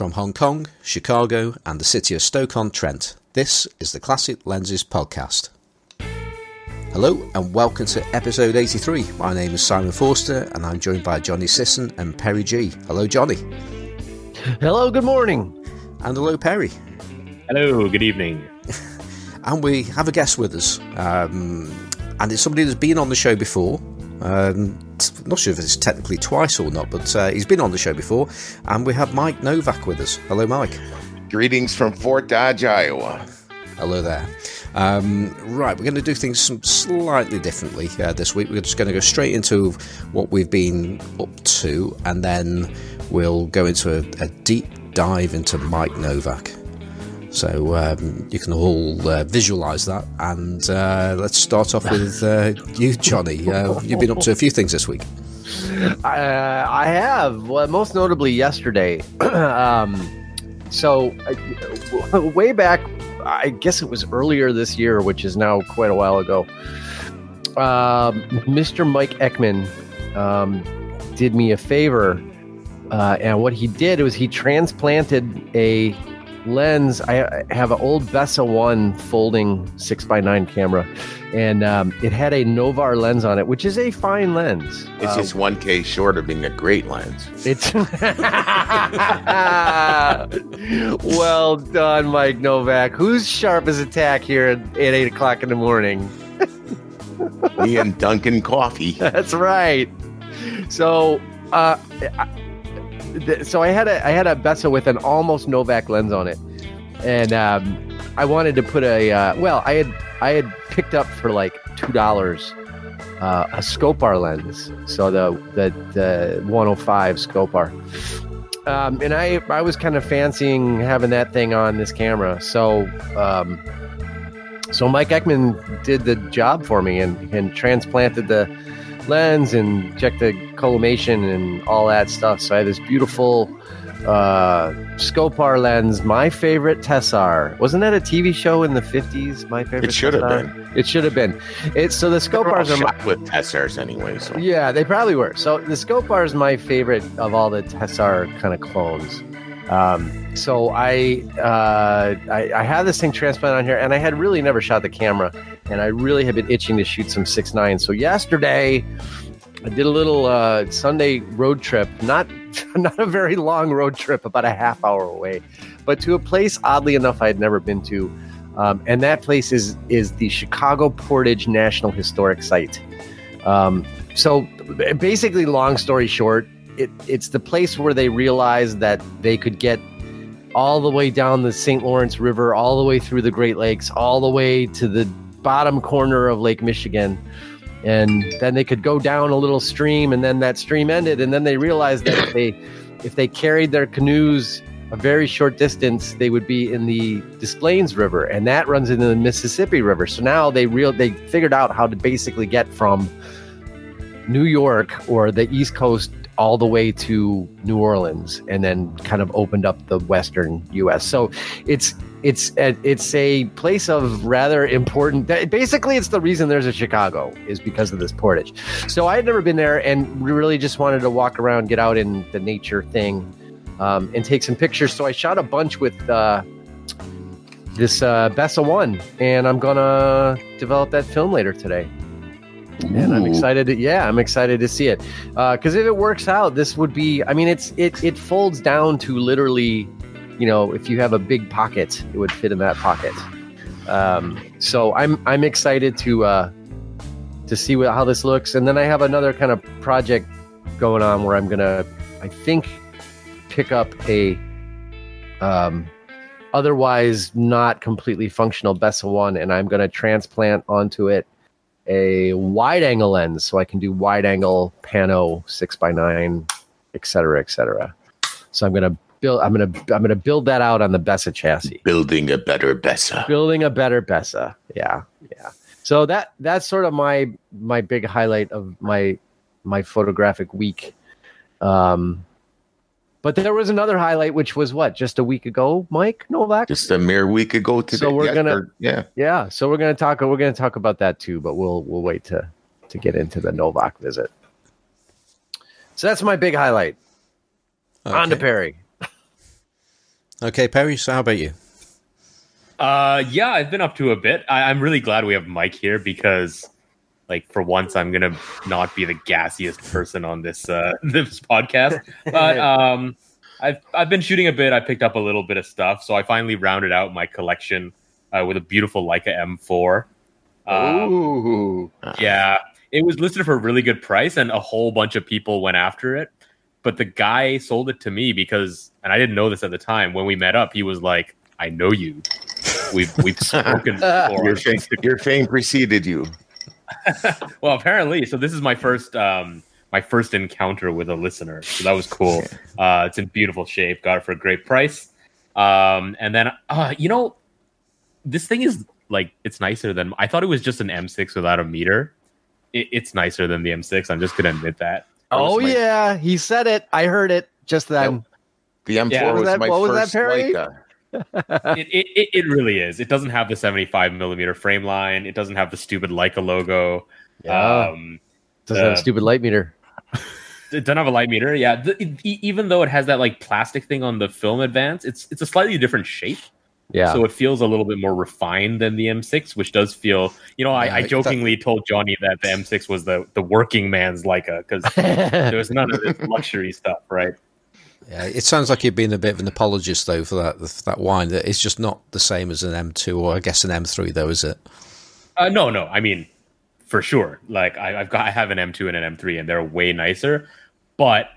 From Hong Kong, Chicago, and the city of Stoke-on-Trent, this is the Classic Lenses Podcast. Hello and welcome to episode 83. My name is Simon Forster and I'm joined by Johnny Sisson and Perry G. Hello, Johnny. Hello, good morning. And hello, Perry. Hello, good evening. and we have a guest with us. Um, and it's somebody that's been on the show before. Um, not sure if it's technically twice or not, but uh, he's been on the show before. And we have Mike Novak with us. Hello, Mike. Greetings from Fort Dodge, Iowa. Hello there. Um, right, we're going to do things slightly differently uh, this week. We're just going to go straight into what we've been up to, and then we'll go into a, a deep dive into Mike Novak. So um, you can all uh, visualize that. And uh, let's start off with uh, you, Johnny. Uh, you've been up to a few things this week. Uh, I have. Well, most notably yesterday. um, so, uh, way back, I guess it was earlier this year, which is now quite a while ago. Um, Mr. Mike Eckman um, did me a favor. and what he did was he transplanted a lens. I have an old Bessa One folding six by nine camera, and um, it had a Novar lens on it, which is a fine lens. It's just one K short of being a great lens. It's well done, Mike Novak. Who's sharp as a tack here at, at eight o'clock in the morning? Me and Dunkin' Coffee. That's right. So, uh, so I had a I had a Bessa with an almost Novak lens on it, and um, I wanted to put a uh, well I had I had picked up for like two dollars uh, a Skopar lens, so the the the 105 Skopar. Um, and I I was kind of fancying having that thing on this camera, so um, so Mike Eckman did the job for me and and transplanted the lens and check the collimation and all that stuff. So I had this beautiful uh, Skopar lens, my favorite Tessar. Wasn't that a TV show in the 50s? My favorite It should Tessar? have been. It should have been. It, so the Skopars are my, shot with Tessars anyway. So yeah, they probably were. So the Skopar is my favorite of all the Tessar kind of clones. Um, so I, uh, I I have this thing transplanted on here, and I had really never shot the camera, and I really have been itching to shoot some six nine. So yesterday, I did a little uh, Sunday road trip, not not a very long road trip, about a half hour away, but to a place oddly enough I had never been to, um, and that place is is the Chicago Portage National Historic Site. Um, so basically, long story short, it, it's the place where they realized that they could get all the way down the St. Lawrence River, all the way through the Great Lakes, all the way to the bottom corner of Lake Michigan. And then they could go down a little stream, and then that stream ended. And then they realized that if they if they carried their canoes a very short distance, they would be in the Des Plaines River, and that runs into the Mississippi River. So now they real they figured out how to basically get from New York or the East Coast all the way to New Orleans, and then kind of opened up the Western U.S. So it's it's a, it's a place of rather important. Basically, it's the reason there's a Chicago is because of this portage. So I had never been there, and really just wanted to walk around, get out in the nature thing, um, and take some pictures. So I shot a bunch with. Uh, this uh, Bessa One, and I'm gonna develop that film later today and I'm excited. To, yeah, I'm excited to see it because uh, if it works out, this would be. I mean, it's it it folds down to literally, you know, if you have a big pocket, it would fit in that pocket. Um, so I'm I'm excited to uh, to see what, how this looks, and then I have another kind of project going on where I'm gonna, I think, pick up a um, otherwise not completely functional Bessa one, and I'm gonna transplant onto it a wide angle lens so I can do wide angle pano six by nine, et cetera, et cetera. So I'm gonna build I'm gonna I'm gonna build that out on the Bessa chassis. Building a better Bessa. Building a better Bessa. Yeah. Yeah. So that that's sort of my my big highlight of my my photographic week. Um but there was another highlight, which was what, just a week ago, Mike Novak? Just a mere week ago today. So we're yeah, gonna, or, yeah, yeah. So we're gonna talk. We're gonna talk about that too, but we'll we'll wait to to get into the Novak visit. So that's my big highlight. Okay. On to Perry. Okay, Perry. So how about you? Uh, yeah, I've been up to a bit. I, I'm really glad we have Mike here because, like, for once, I'm gonna not be the gassiest person on this uh, this podcast. But um, I've I've been shooting a bit. I picked up a little bit of stuff, so I finally rounded out my collection uh, with a beautiful Leica M4. Um, Ooh. Yeah, it was listed for a really good price, and a whole bunch of people went after it. But the guy sold it to me because, and I didn't know this at the time. When we met up, he was like, "I know you. We've we've spoken before." Your fame, your fame preceded you. well, apparently, so this is my first um my first encounter with a listener, so that was cool. Uh, it's in beautiful shape. Got it for a great price. Um, and then uh, you know, this thing is like it's nicer than I thought. It was just an M6 without a meter. It, it's nicer than the M6. I'm just gonna admit that. Oh my- yeah, he said it. I heard it just then. The M4 Yeah. What was was, that- my what was that, first Perry? Leica. it, it, it, it really is. It doesn't have the 75 millimeter frame line. It doesn't have the stupid Leica logo. Yeah. Um, Doesn't have a uh, stupid light meter. it doesn't have a light meter. Yeah, the, e- even though it has that like plastic thing on the film advance, it's it's a slightly different shape. Yeah. So it feels a little bit more refined than the M6, which does feel. You know, I, Yeah, I that- jokingly told Johnny that the M6 was the the working man's Leica because there was none of this luxury stuff, right? Yeah, it sounds like you're being a bit of an apologist though for that for that wine. That it's just not the same as an M2 or I guess an M3 though, is it? Uh, no, no. I mean, for sure. Like I, I've got, I have an M2 and an M3, and they're way nicer. But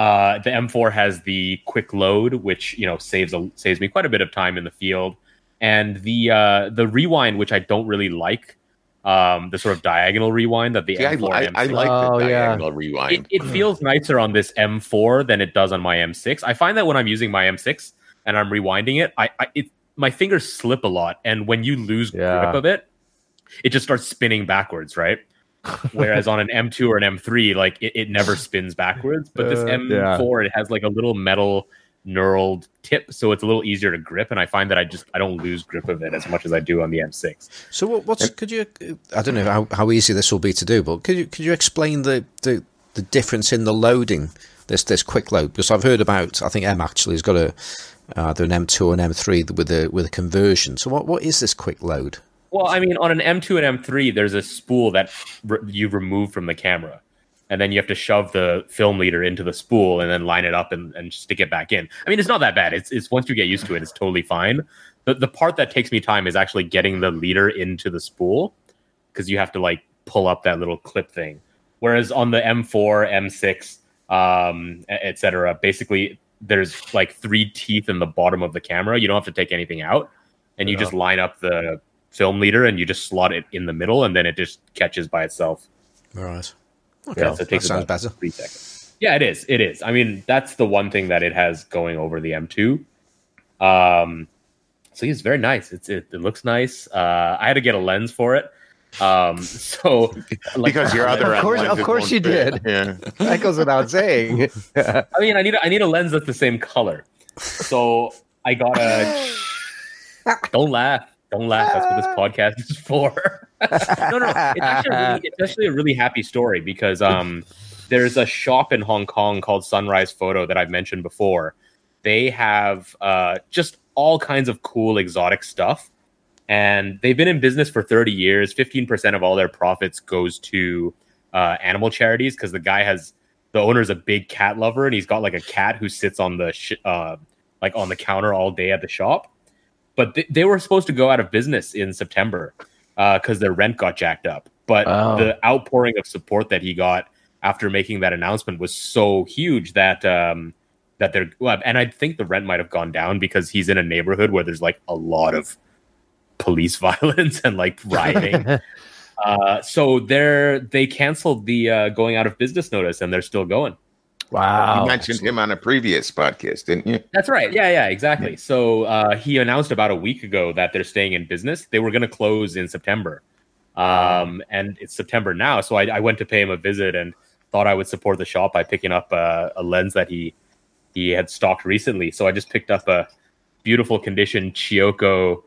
uh, the M4 has the quick load, which you know saves a, saves me quite a bit of time in the field, and the uh, the rewind, which I don't really like, um, the sort of diagonal rewind that the See, I, M4 I, and I M6 like Oh, the yeah. diagonal it, rewind. it feels nicer on this M4 than it does on my M6. I find that when I'm using my M6 and I'm rewinding it, I, I it my fingers slip a lot, and when you lose Yeah. grip of it, it just starts spinning backwards, right? Whereas on an M2 or an M3, like it, it never spins backwards. But this Uh, M4, it has like a little metal knurled tip, so it's a little easier to grip. And I find that I just I don't lose grip of it as much as I do on the M6. So what, what's could you? I don't know how, how easy this will be to do, but could you could you explain the, the the difference in the loading? This this quick load because I've heard about. I think M actually has got a uh, either an M2 or an M3 with a with a conversion. So what what is this quick load? Well, I mean, on an M2 and M3, there's a spool that re- you remove from the camera. And then you have to shove the film leader into the spool and then line it up and, and stick it back in. I mean, it's not that bad. It's, it's once you get used to it, it's totally fine. The, the part that takes me time is actually getting the leader into the spool because you have to like pull up that little clip thing. Whereas on the M4, M6, um, etc., basically there's like three teeth in the bottom of the camera. You don't have to take anything out, and you Yeah. just line up the film leader and you just slot it in the middle, and then it just catches by itself. Right. Okay, Yeah, so it that takes sounds about better. three seconds. Yeah, it is. It is. I mean, that's the one thing that it has going over the M2. Um, so it's very nice. It's it, it looks nice. Uh, I had to get a lens for it. Um, so like, because your other Of course- of course you fit. did. Yeah. that goes without saying. I mean, I need a, I need a lens that's the same color. So I got a. Don't laugh. Don't laugh. That's what this podcast is for. no, no. It's actually, a really, it's actually a really happy story because um, there's a shop in Hong Kong called Sunrise Photo that I've mentioned before. They have uh, just all kinds of cool exotic stuff, and they've been in business for 30 years. 15% of all their profits goes to uh, animal charities because the guy has the owner's a big cat lover and he's got like a cat who sits on the sh- uh, like on the counter all day at the shop. But th- they were supposed to go out of business in September because their rent got jacked up. But Oh. the outpouring of support that he got after making that announcement was so huge that um, that they're well, and I think the rent might have gone down because he's in a neighborhood where there's like a lot of police violence and like rioting. uh, so they're they canceled the uh, going out of business notice and they're still going. Wow. You mentioned him on a previous podcast, didn't you? That's right. Yeah, yeah, exactly. So uh, he announced about a week ago that they're staying in business. They were going to close in September, um, and it's September now. So I, I went to pay him a visit and thought I would support the shop by picking up a, a lens that he he had stocked recently. So I just picked up a beautiful condition Chiyoko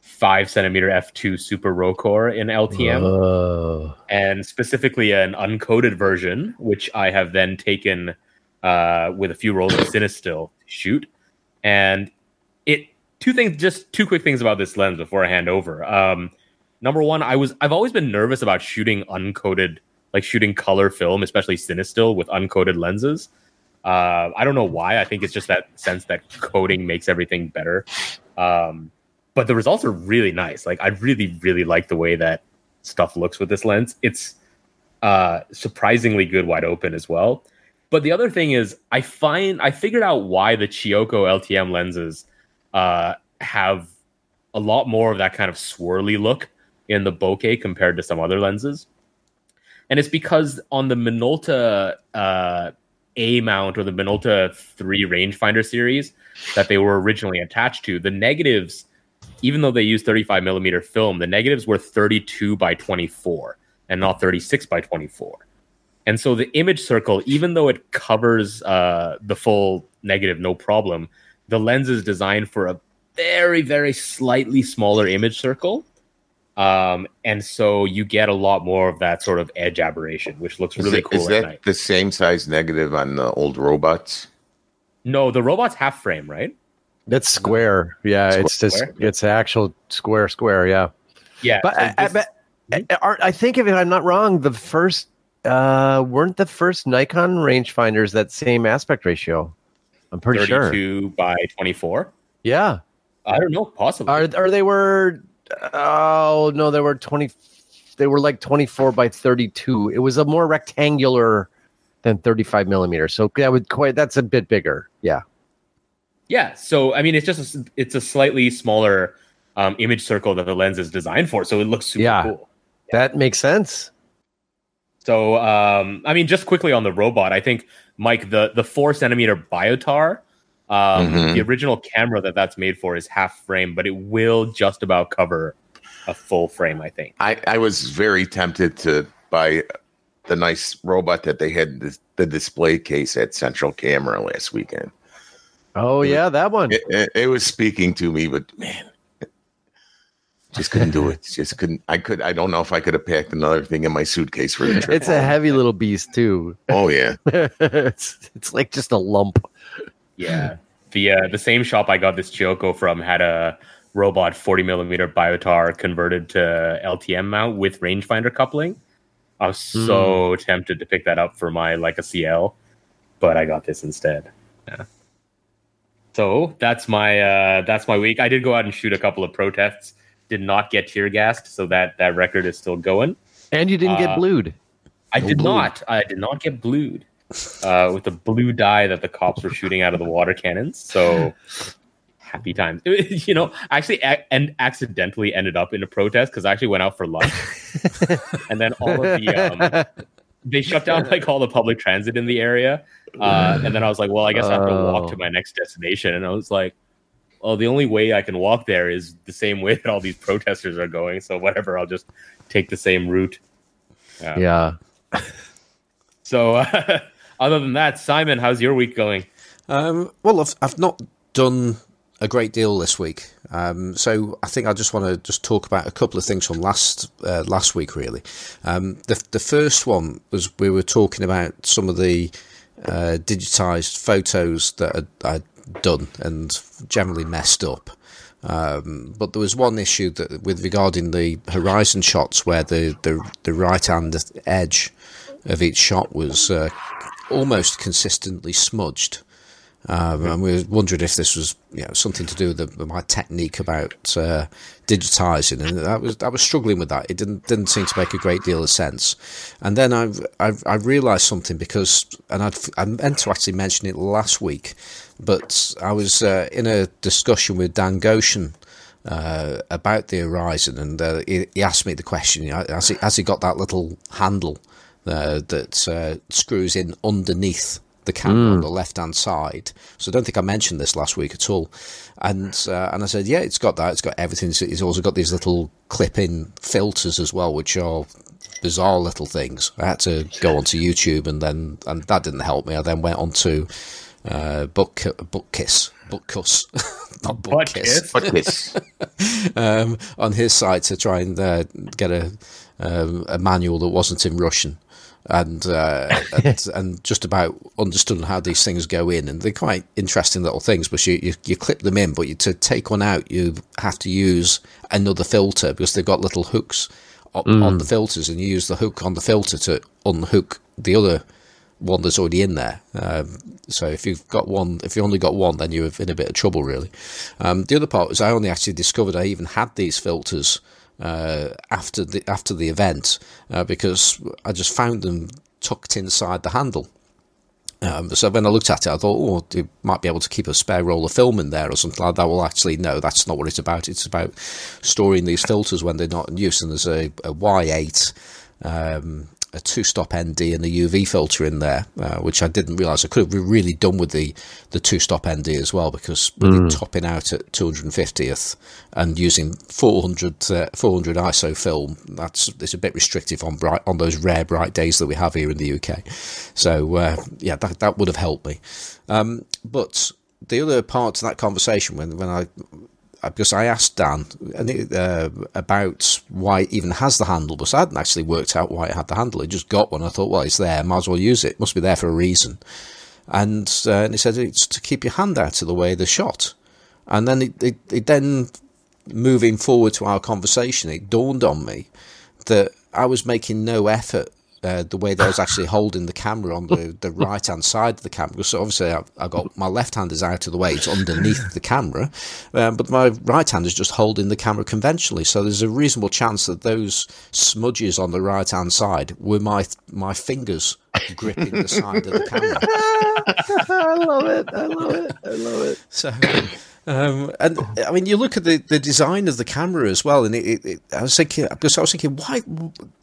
five centimeter f two Super Rokkor in LTM Whoa. and specifically an uncoated version, which I have then taken uh, with a few rolls of Cinestill to shoot. And it two things, just two quick things about this lens before I hand over. Um, number one, I was I've always been nervous about shooting uncoated, like shooting color film, especially Cinestill with uncoated lenses. Uh, I don't know why. I think it's just that sense that coating makes everything better. Um, but the results are really nice. Like I really, really like the way that stuff looks with this lens. It's uh, surprisingly good wide open as well. But the other thing is, I find I figured out why the Chiyoko LTM lenses uh, have a lot more of that kind of swirly look in the bokeh compared to some other lenses. And it's because on the Minolta uh, A mount or the Minolta 3 rangefinder series that they were originally attached to, the negatives, even though they use 35 millimeter film, the negatives were 32 by 24 and not 36 by 24. And so the image circle, even though it covers uh, the full negative, no problem, the lens is designed for a very, very slightly smaller image circle. Um, and so you get a lot more of that sort of edge aberration, which looks Is, really it- cool is at that night. the same size negative on the old robots? No, the robot's half frame, right? That's square. Yeah, it's just Square? it's actual square square. Yeah, Yeah. but so I, I, this- but I, are- I think if I'm not wrong, the first uh weren't the first Nikon rangefinders that same aspect ratio. I'm pretty sure. 32 by 24. Yeah. I don't know, possibly. Are or they were oh no, they were 20 they were like 24 by 32. It was a more rectangular than 35 millimeters. So that would quite that's a bit bigger. Yeah. Yeah, so I mean, it's just a, it's a slightly smaller um, image circle that the lens is designed for, so it looks super Yeah. cool. That makes sense. So um, I mean, just quickly on the robot, I think Mike, the the four centimeter biotar, um, Mhm. the original camera that that's made for is half frame, but it will just about cover a full frame. I think. I, I was very tempted to buy the nice robot that they had the, the display case at Central Camera last weekend. Oh yeah, that one. It, it, it was speaking to me, but man, just couldn't do it. Just couldn't. I could. I don't know if I could have packed another thing in my suitcase for the trip. It's a heavy little beast too. Oh yeah. it's it's like just a lump. Yeah. the uh, the same shop I got this Chiyoko from had a robot 40 millimeter biotar converted to LTM mount with rangefinder coupling. I was so tempted to pick that up for my Leica CL, but I got this instead. Yeah. So that's my uh, that's my week. I did go out and shoot a couple of protests. Did not get tear gassed, so that that record is still going. And you didn't get Uh, blued. I No did blue. not. I did not get blued uh, with the blue dye that the cops were shooting out of the water cannons. So happy times. you know, I actually a- and accidentally ended up in a protest because I actually went out for lunch, and then all of the um, they shut down like all the public transit in the area, uh, and then I was like, well, I guess I have to walk to Oh. my next destination, and I was like. Oh, the only way I can walk there is the same way that all these protesters are going. So whatever, I'll just take the same route. yeah. So, uh, other than that, Simon, how's your week going? Um, well, I've, I've not done a great deal this week, um, so I think I just want to just talk about a couple of things from last uh, last week. Really, um, the the first one was we were talking about some of the uh, digitized photos that I'd, I'd done and generally messed up. Um, but there was one issue that with regarding the horizon shots where the, the, the right hand edge of each shot was uh, almost consistently smudged. Um, and we wondering if this was you know, something to do with, the, with my technique about uh, digitizing, and I was I was struggling with that. It didn't didn't seem to make a great deal of sense. And then I've, I've realised something because, and I'd, I meant to actually mention it last week, but I was uh, in a discussion with Dan Goshen uh, about the horizon, and uh, he, he asked me the question: you know, has he has he got that little handle uh, that uh, screws in underneath the camera on the left hand side? So I don't think I mentioned this last week at all. And uh, and I said, yeah, it's got that. It's got everything. It's- also got these little clip in filters as well, which are bizarre little things. I had to go onto YouTube, and then and that didn't help me. I then went onto uh, book book kiss book cuss not book Butt kiss kiss? Um, on his site to try and uh, get a um, a manual that wasn't in Russian. And, uh, and and just about understood how these things go in, and they're quite interesting little things. But you you, you clip them in, but you, to take one out, you have to use another filter because they've got little hooks on, Mm. on the filters, and you use the hook on the filter to unhook the other one that's already in there. Um, so if you've got one, if you only got one, then you're in a bit of trouble, really. Um, the other part was I only actually discovered I even had these filters uh, after the after the event uh, because I just found them tucked inside the handle. Um, so when I looked at it, I thought, oh, you might be able to keep a spare roll of film in there or something like that. Well, actually, no, that's not what it's about. It's about storing these filters when they're not in use. And there's a, a Y8, um, a two-stop ND, and a UV filter in there, uh, which I didn't realise. I could have really done with the, the two-stop ND as well, because really topping out at 250th and using 400 uh, 400 ISO film, that's it's a bit restrictive on bright on those rare bright days that we have here in the UK. So uh, yeah, that that would have helped me. Um, but the other part to that conversation when when I because I asked Dan uh, about why it even has the handle, but I hadn't actually worked out why it had the handle. It just got one. I thought, well, it's there. Might as well use it. Must be there for a reason. And, uh, and he said it's to keep your hand out of the way of the shot. And then it, it, it then moving forward to our conversation, it dawned on me that I was making no effort. Uh, the way that I was actually holding the camera on the, the right hand side of the camera, because obviously I, I got my left hand is out of the way, it's underneath the camera, um, but my right hand is just holding the camera conventionally. So there's a reasonable chance that those smudges on the right hand side were my my fingers gripping the side of the camera. I love it. I love it. I love it. So, um, and I mean, you look at the, the design of the camera as well, and it, it, it, I was thinking because I was thinking, why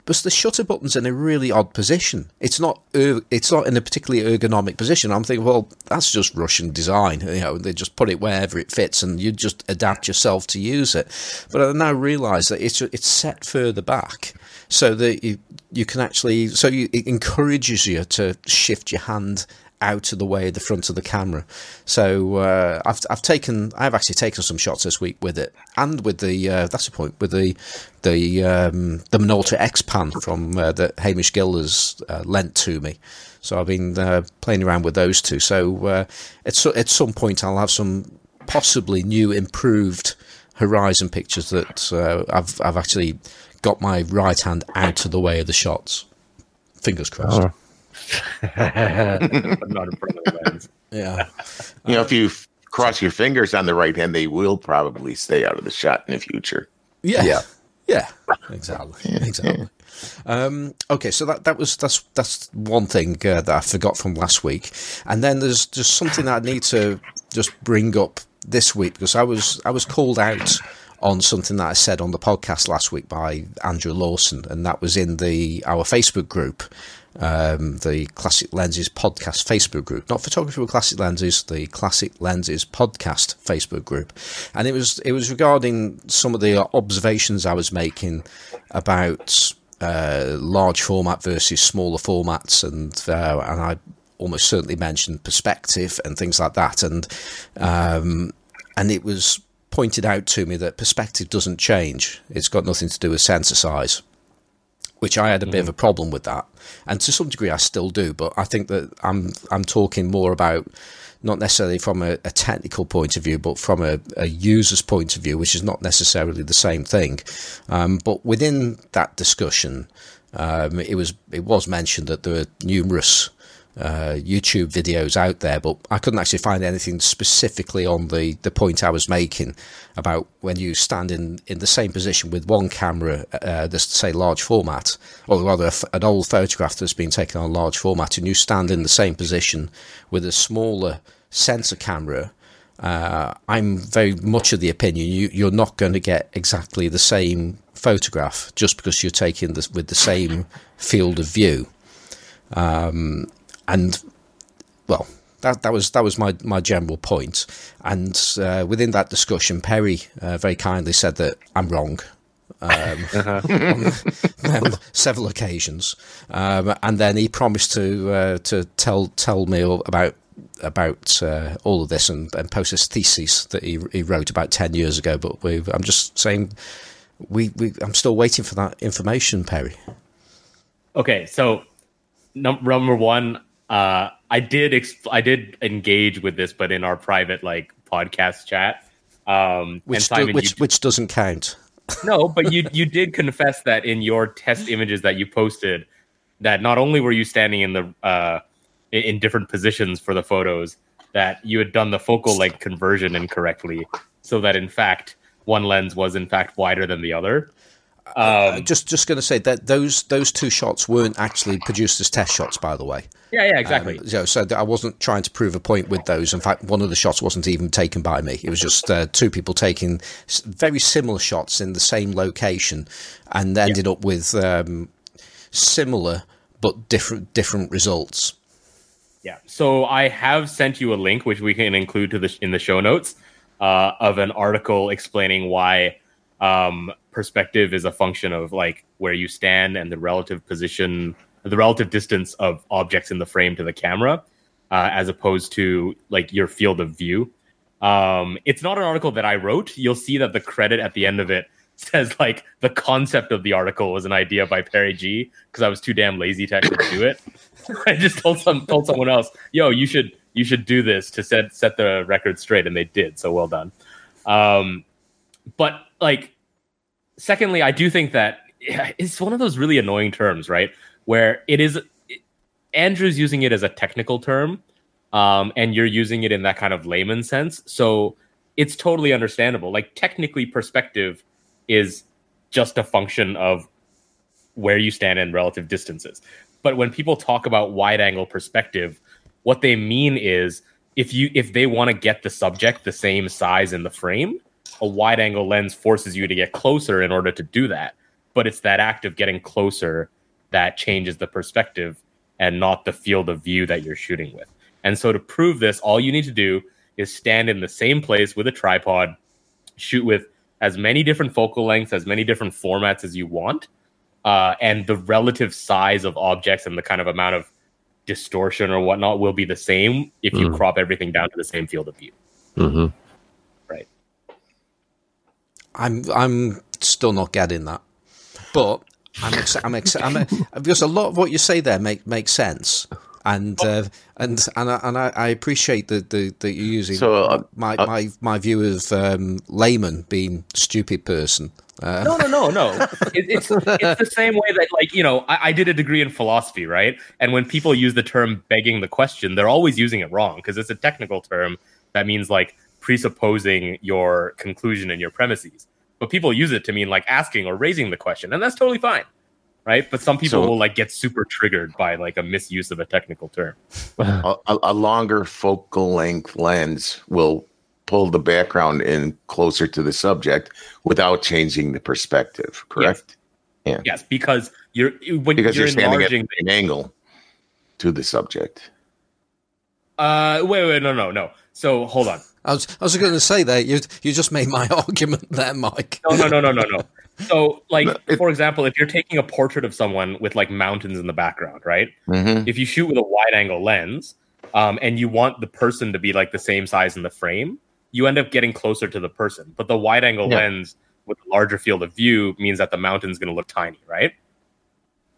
was the shutter buttons in a really odd position? It's not er, it's not in a particularly ergonomic position. I'm thinking, well, that's just Russian design. You know, they just put it wherever it fits, and you just adapt yourself to use it. But I now realise that it's it's set further back so that you you can actually so you, it encourages you to shift your hand out of the way of the front of the camera. So uh, I've I've taken I've actually taken some shots this week with it and with the uh, that's the point with the the um, the Minolta X Pan from uh, that Hamish Gill has uh, lent to me. So I've been uh, playing around with those two. So uh, at at some point I'll have some possibly new improved Horizon pictures that uh, I've I've actually got my right hand out of the way of the shots. Fingers crossed. But not in front of the lens. Yeah. You know, if you f- cross your fingers on the right hand, they will probably stay out of the shot in the future. Yeah. Yeah. Yeah. Exactly. Exactly. Um, okay, so that, that was that's that's one thing uh, that I forgot from last week, and then there's just something that I need to just bring up this week because I was I was called out on something that I said on the podcast last week by Andrew Lawson, and that was in the our Facebook group, um, the Classic Lenses Podcast Facebook group, not Photography with Classic Lenses, the Classic Lenses Podcast Facebook group, and it was it was regarding some of the observations I was making about uh, large format versus smaller formats, and uh, and I almost certainly mentioned perspective and things like that, and um, and it was pointed out to me that perspective doesn't change; it's got nothing to do with sensor size which I had a bit of a problem with that, and to some degree I still do. But I think that I'm I'm talking more about not necessarily from a, a technical point of view, but from a, a, user's point of view, which is not necessarily the same thing. Um, but within that discussion, um, it was it was mentioned that there are numerous uh, YouTube videos out there, but I couldn't actually find anything specifically on the, the point I was making about when you stand in, in the same position with one camera, uh, this say large format, or rather an old photograph that's been taken on large format, and you stand in the same position with a smaller sensor camera. Uh, I'm very much of the opinion you, you're not going to get exactly the same photograph just because you're taking this with the same field of view. Um, and well, that that was that was my my general point. And uh, within that discussion, Perry uh, very kindly said that I'm wrong. Um, on, on several occasions, um, and then he promised to uh, to tell tell me about about uh, all of this and, and post his thesis that he, he wrote about ten years ago. But we, I'm just saying, we, we I'm still waiting for that information, Perry. Okay, so num- number one, uh, I did exp- I did engage with this, but in our private like podcast chat. Um, Which, and Simon, do, which, you, which doesn't count. no, but you you did confess that in your test images that you posted, that not only were you standing in the uh, in, in different positions for the photos, that you had done the focal length conversion incorrectly, so that in fact one lens was in fact wider than the other. Um, just just going to say that those those two shots weren't actually produced as test shots, by the way. yeah, yeah, exactly. Um, so, so I wasn't trying to prove a point with those. In fact, one of the shots wasn't even taken by me. It was just uh, two people taking s- very similar shots in the same location, and ended up with um, similar but different different results. Yeah. So I have sent you a link, which we can include to the in the show notes, uh, of an article explaining why um, perspective is a function of like where you stand and the relative position, the relative distance of objects in the frame to the camera, uh, as opposed to like your field of view. Um, it's not an article that I wrote. You'll see that the credit at the end of it says like the concept of the article was an idea by Perry G because I was too damn lazy to actually do it. I just told some told someone else, "Yo, you should you should do this to set set the record straight," and they did. So well done. Um, but like, secondly, I do think that it's one of those really annoying terms, right? Where it is Andrew's using it as a technical term, um, and you're using it in that kind of layman sense. So it's totally understandable. Like technically, perspective is just a function of where you stand in relative distances. But when people talk about wide angle perspective, what they mean is if you if they want to get the subject the same size in the frame, a wide angle lens forces you to get closer in order to do that. But it's that act of getting closer that changes the perspective and not the field of view that you're shooting with. And so to prove this, all you need to do is stand in the same place with a tripod, shoot with as many different focal lengths, as many different formats as you want, uh, and the relative size of objects and the kind of amount of distortion or whatnot will be the same if you Mm. crop everything down to the same field of view. Mm-hmm. Right. I'm I'm still not getting that, but I'm ex- I'm, ex- I'm a, because a lot of what you say there make makes sense, and uh, and and I, and I, I appreciate that the that you're using So, uh, my, uh, my my view of um, layman being stupid person. Uh, No, no, no, no. It, it's it's the same way that like you know I, I did a degree in philosophy, right? And when people use the term begging the question, they're always using it wrong because it's a technical term that means like presupposing your conclusion and your premises. But people use it to mean like asking or raising the question, and that's totally fine, right? But some people So- will like get super triggered by like a misuse of a technical term. a, a- longer focal length lens will pull the background in closer to the subject without changing the perspective. Correct? Yes, because you're when Because you're, you're, standing at an angle to the subject. Uh, wait, wait, no, no, no. So hold on. I was I was going to say that you you just made my argument there, Mike. No, no, no, no, no, no. So, like, No, it- for example, if you're taking a portrait of someone with like mountains in the background, right? Mhm. If you shoot with a wide angle lens, um, and you want the person to be like the same size in the frame, you end up getting closer to the person. But the wide angle Yeah. lens with a larger field of view means that the mountain's going to look tiny, right?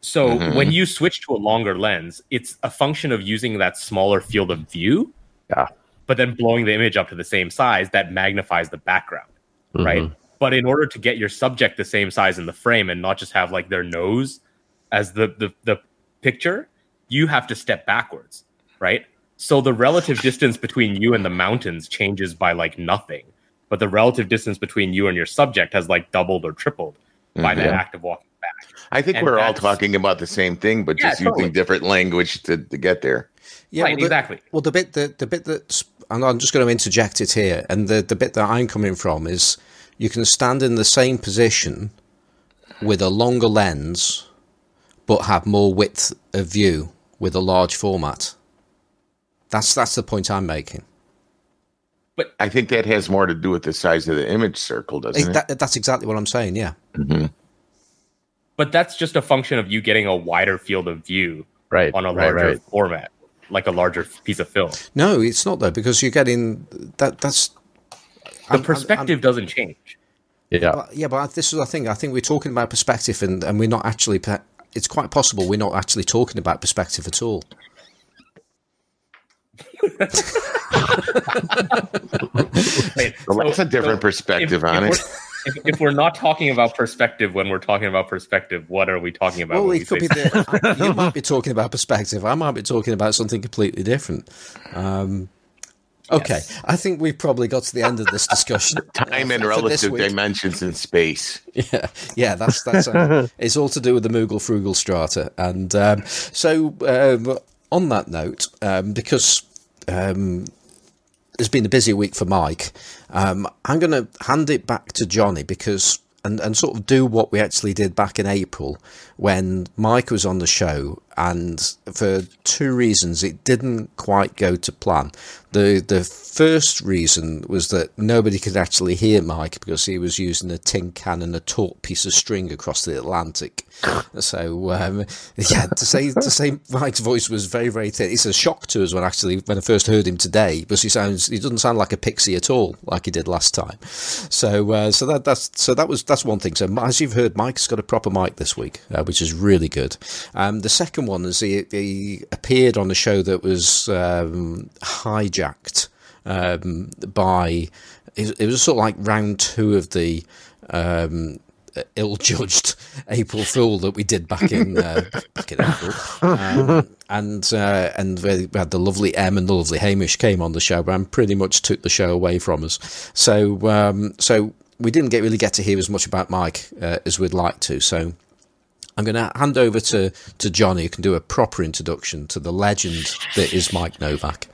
So Mhm. when you switch to a longer lens, it's a function of using that smaller field of view, Yeah. But then blowing the image up to the same size that magnifies the background right? Mm-hmm. But in order to get your subject the same size in the frame and not just have like their nose as the the, the picture, you have to step backwards, right? So the relative distance between you and the mountains changes by like nothing, but the relative distance between you and your subject has like doubled or tripled by that Mhm. act of walking back. I think And we're all talking about the same thing, but Yeah, just totally. using different language to, to get there. Yeah, right, well, the- exactly. Well, the bit that the bit that's and I'm just going to interject it here, and the the bit that I'm coming from is you can stand in the same position with a longer lens, but have more width of view with a large format. That's that's the point I'm making. But I think that has more to do with the size of the image circle, doesn't it? That, that's exactly what I'm saying. Yeah. Mhm. But that's just a function of you getting a wider field of view Right. on a right, larger right. format, like a larger piece of film. No, it's not though because you're getting that. That's The I'm- I'm- perspective doesn't change. Yeah. But, yeah, but this is the thing. I think we're talking about perspective, and, and we're not actually it's quite possible we're not actually talking about perspective at all. Wait, Well, that's a different so perspective if, on if it. We're, if, if we're not talking about perspective when we're talking about perspective, what are we talking about? Well, when it we could be say that you might be talking about perspective. I might be talking about something completely different. Um, okay, I think we've probably got to the end of this discussion. Time uh, and for relative dimensions in space. Yeah, yeah, that's that's uh, it's all to do with the Moogle Frugal Strata, and um, so um, on that note, um, because it's been a busy week for Mike, um, I'm going to hand it back to Johnny because and and sort of do what we actually did back in April when Mike was on the show, and for two reasons it didn't quite go to plan. The the first reason was that nobody could actually hear Mike because he was using a tin can and a taut piece of string across the Atlantic. So um, yeah, to say to say Mike's voice was very very thin. It's a shock to us when actually when I first heard him today because he sounds he doesn't sound like a pixie at all like he did last time. So uh, so that that's so that was that's one thing. So as you've heard, Mike's got a proper mic this week, uh, which is really good. Um, the second one is he, he appeared on a show that was um, hijacked um, by it, it was sort of like round two of the um, ill-judged April Fool that we did back in uh, back in April, um, and uh, and we had the lovely M and the lovely Hamish came on the show, and pretty much took the show away from us. So um, so we didn't get really get to hear as much about Mike uh, as we'd like to. So. I'm going to hand over to, to Johnny, who can do a proper introduction to the legend that is Mike Novak.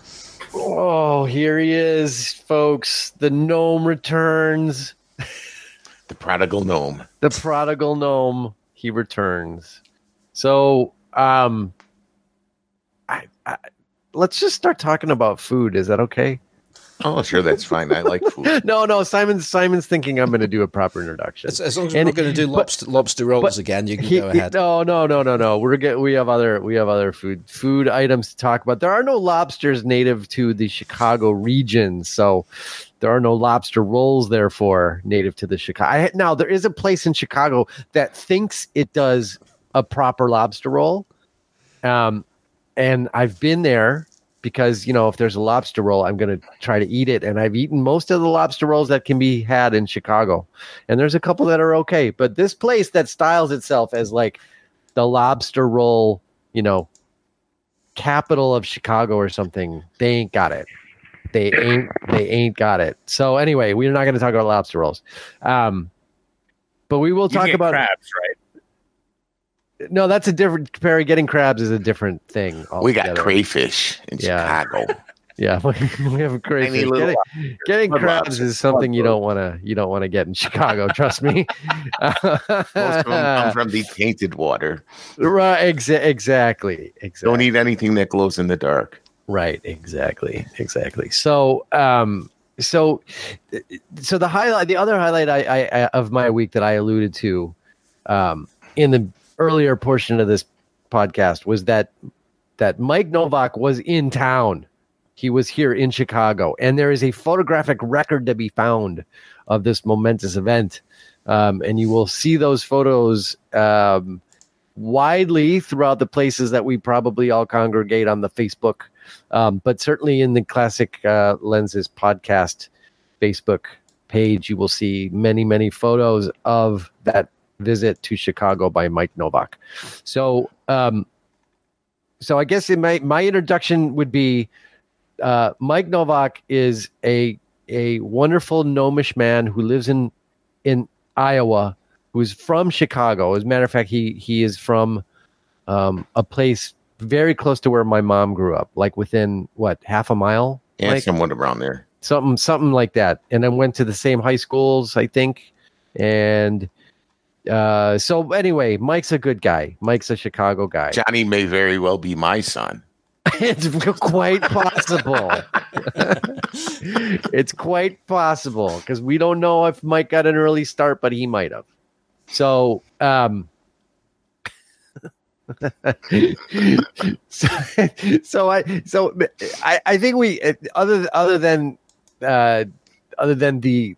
Oh, here he is, folks. The gnome returns. The prodigal gnome. The prodigal gnome. He returns. So, um, I, I let's just start talking about food. Is that okay? Oh, sure, that's fine. I like food. No, no. Simon's Simon's thinking I'm going to do a proper introduction. As, as long as we're not going to do but- lobster, lobster rolls again, you can He- go ahead. no, no, no, no, no. We're get we have other we have other food food items to talk about. There are no lobsters native to the Chicago region, so there are no lobster rolls. Therefore, native to the Chicago. I, now there is a place in Chicago that thinks it does a proper lobster roll, um, and I've been there because you know if there's a lobster roll, I'm going to try to eat it, and I've eaten most of the lobster rolls that can be had in Chicago and there's a couple that are okay. But this place that styles itself as like the lobster roll, you know, capital of Chicago or something, they ain't got it. They ain't they ain't got it. So anyway, we're not going to talk about lobster rolls. Um, but we will You talk about crabs, right? No. That's a different. Perry getting crabs is a different thing. We got crayfish in Yeah. Chicago. Yeah, we have a little Getting, getting crabs is something you don't want to you don't want to get in Chicago. Trust me. Most of them come from the tainted water. Right, exa- exactly, exactly. Don't eat anything that glows in the dark. Right, exactly, exactly. So, um, so, so the highlight, the other highlight I, I, I of my week that I alluded to, um, in the earlier portion of this podcast was that that Mike Novak was in town. He was here in Chicago, and there is a photographic record to be found of this momentous event. Um, and you will see those photos um, widely throughout the places that we probably all congregate on the Facebook, um, but certainly in the Classic uh, Lenses podcast Facebook page, you will see many, many photos of that visit to Chicago by Mike Novak. So, um, so I guess in my my introduction would be uh, Mike Novak is a a wonderful gnomish man who lives in in Iowa, who's from Chicago. As a matter of fact, he he is from um, a place very close to where my mom grew up, like within what half a mile, Yeah, Like- somewhat around there. something something like that. And then went to the same high schools, I think. And uh, so anyway, Mike's a good guy. Mike's a Chicago guy. Johnny may very well be my son. it's quite possible. it's quite possible because we don't know if Mike got an early start, but he might have. So, um, so, so I, so I, I think we other other than uh, other than the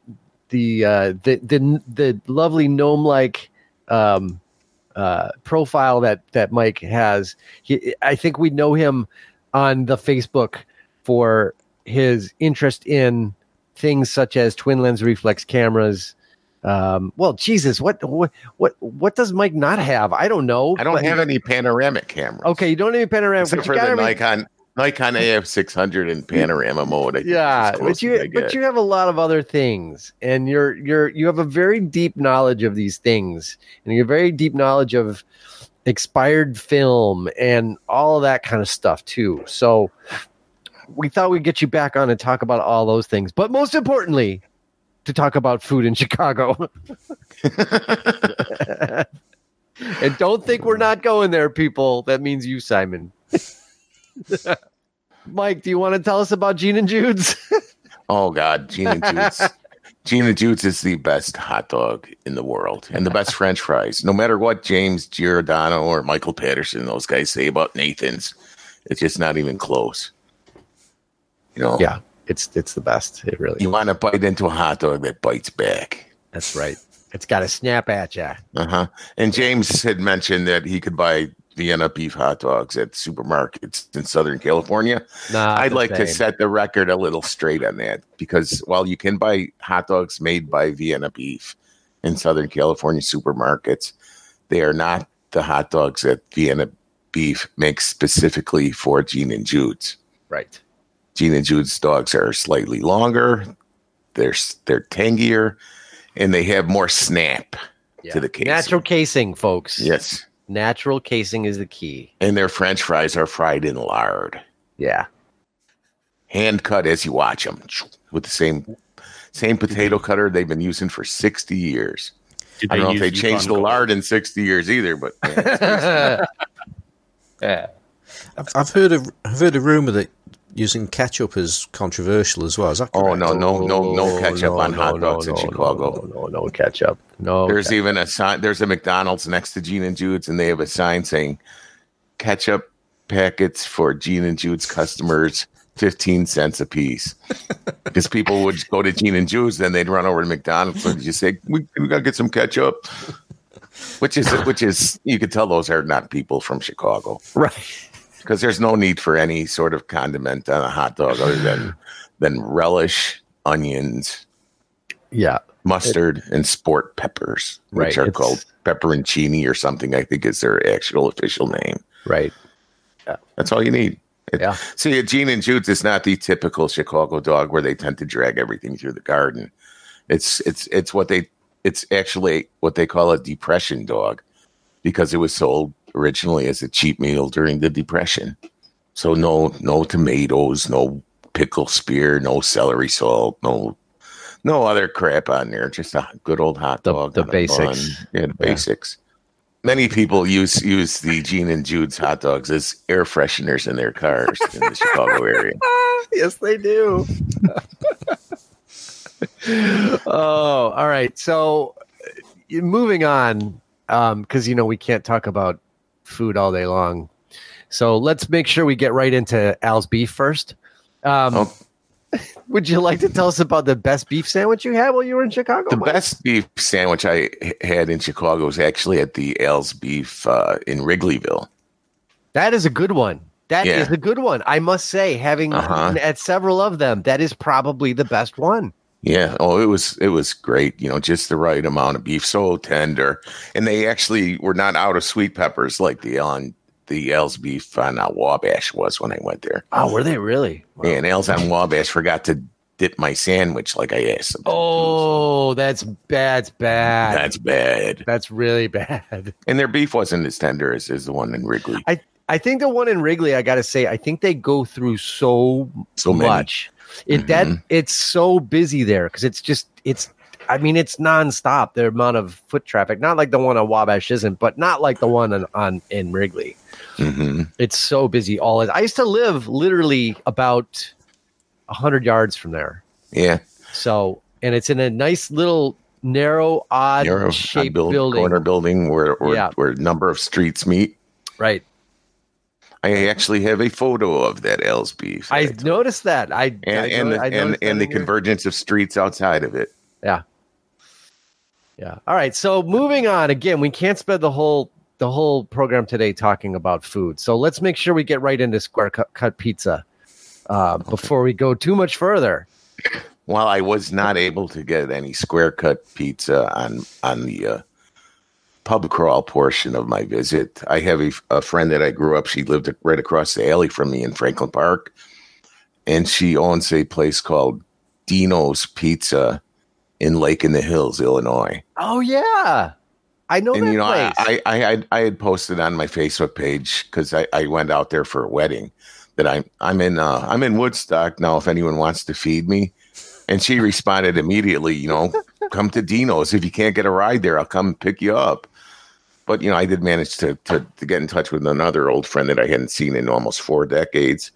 the uh, the the the lovely gnome like um, uh, profile that that Mike has. He, I think we know him on the Facebook for his interest in things such as twin lens reflex cameras. Um, well, Jesus, what what what what does Mike not have? I don't know. I don't but- have any panoramic cameras. Okay, you don't have a panoramic. except for the gotta re- Nikon Nikon AF600 in panorama mode. I think is yeah, but you but you have a lot of other things, and you're you're you have a very deep knowledge of these things, and you have very deep knowledge of expired film and all of that kind of stuff too. So we thought we'd get you back on and talk about all those things, but most importantly, to talk about food in Chicago. and don't think we're not going there, people. That means you, Simon. Mike, do you want to tell us about Gene and Jude's? Oh God, Gene and Jude's. Gene and Jude's is the best hot dog in the world and the best French fries. No matter what James Giordano or Michael Patterson, those guys say about Nathan's, it's just not even close. You know, yeah, it's it's the best. It really. you want to bite into a hot dog that bites back. That's right. It's got to snap at you. Uh huh. And James had mentioned that he could buy Vienna beef hot dogs at supermarkets in Southern California. Nah, I'd like to set the record a little straight on that because while you can buy hot dogs made by Vienna beef in Southern California supermarkets, they are not the hot dogs that Vienna beef makes specifically for Gene and Jude's. right. Gene and Jude's dogs are slightly longer, they're they're tangier, and they have more snap Yeah. to the casing. Natural casing, folks. Yes, Natural casing is the key. and their French fries are fried in lard. Yeah. hand cut as you watch them with the same same potato cutter they've been using for 60 years. Did I don't know if use they changed the lard in 60 years either, but yeah. Yeah. I've, I've heard of I've heard a rumor that using ketchup is controversial as well. Is that correct? oh correct? no, no, no, no oh, ketchup no, on no, hot no, dogs in no, Chicago. No, no, no ketchup. No. There's ketchup. even a sign. There's a McDonald's next to Gene and Jude's, and they have a sign saying ketchup packets for Gene and Jude's customers. 15 cents a piece because people would go to Gene and Jude's, then they'd run over to McDonald's and just say, we, we gotta get some ketchup. Which is, which is, you could tell those are not people from Chicago right. Because there's no need for any sort of condiment on a hot dog other than than relish, onions, Yeah. mustard, and sport peppers, which Right, are it's- called pepperoncini or something. I think is their actual official name. Right. Yeah. That's all you need. It- Yeah. See, a Gene and Jude's is not the typical Chicago dog where they tend to drag everything through the garden. It's it's it's what they it's actually what they call a depression dog because it was sold originally as a cheap meal during the depression. So no no tomatoes, no pickle spear, no celery salt, no no other crap on there. Just a good old hot The- dog. the basics. bun. Yeah, the basics. Many people use use the Gene and Jude's hot dogs as air fresheners in their cars in the Chicago area. yes, they do. oh, all right. So, uh, moving on, because you know we can't talk about food all day long. So let's make sure we get right into Al's beef first. Um, Oh. Would you like to tell us about the best beef sandwich you had while you were in Chicago? The Mike? best beef sandwich I had in Chicago was actually at the Al's Beef uh, in Wrigleyville. That is a good one. That is Yeah. a good one. I must say, having Uh-huh. at several of them, that is probably the best one. Yeah. Oh, it was it was great. You know, just the right amount of beef, so tender, and they actually were not out of sweet peppers like the on the Al's Beef on uh, Wabash was when I went there. Oh, were they really? Wow. And Al's on Wabash forgot to dip my sandwich like I asked them. to do. Oh, that's bad. that's bad. that's bad. That's really bad. And their beef wasn't as tender as, as the one in Wrigley. I I think the one in Wrigley, I got to say, I think they go through so So many. It that Mhm. it's so busy there because it's just it's. I mean, it's nonstop. The amount of foot traffic, not like the one on Wabash isn't, but not like the one on, on in Wrigley. hmm It's so busy. All I used to live literally about hundred yards from there. Yeah. So, and it's in a nice little narrow, odd Narrow shaped build- building. corner building where where, Yeah. where a number of streets meet. Right. I actually have a photo of that beef. I noticed that. I and I and the, I and, and the convergence of streets outside of it. Yeah. Yeah. All right. So moving on. Again, we can't spend the whole the whole program today talking about food. So let's make sure we get right into square cut, cut pizza uh, before we go too much further. Well, I was not able to get any square cut pizza on on the uh, pub crawl portion of my visit. I have a, a friend that I grew up. She lived right across the alley from me in Franklin Park, and she owns a place called Dino's Pizza in Lake in the Hills, Illinois. Oh yeah, I know and that you know, place. I, I, I, I had posted on my Facebook page because I, I went out there for a wedding that I'm I'm in uh, I'm in Woodstock now. If anyone wants to feed me, and she responded immediately, you know, come to Dino's. If you can't get a ride there, I'll come pick you up. But you know, I did manage to to, to get in touch with another old friend that I hadn't seen in almost four decades.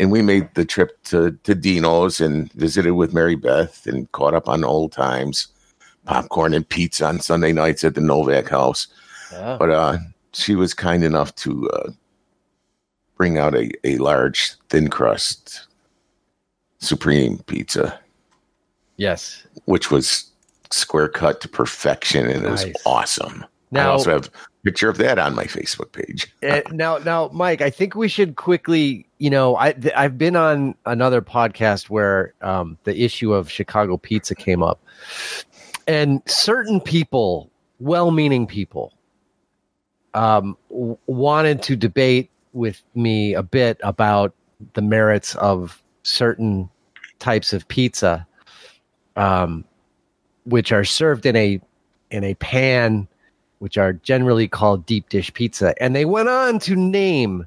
And we made the trip to, to Dino's and visited with Mary Beth and caught up on old times, popcorn and pizza on Sunday nights at the Novak house. Yeah. But uh, she was kind enough to uh, bring out a, a large thin crust supreme pizza, yes. which was square cut to perfection and it was Nice. awesome. I also have a picture of that on my Facebook page. Uh, now, now, Mike, I think we should quickly. You know, I th- I've been on another podcast where um, the issue of Chicago pizza came up, and certain people, well-meaning people, um, w- wanted to debate with me a bit about the merits of certain types of pizza, um, which are served in a in a pan which are generally called deep dish pizza. And they went on to name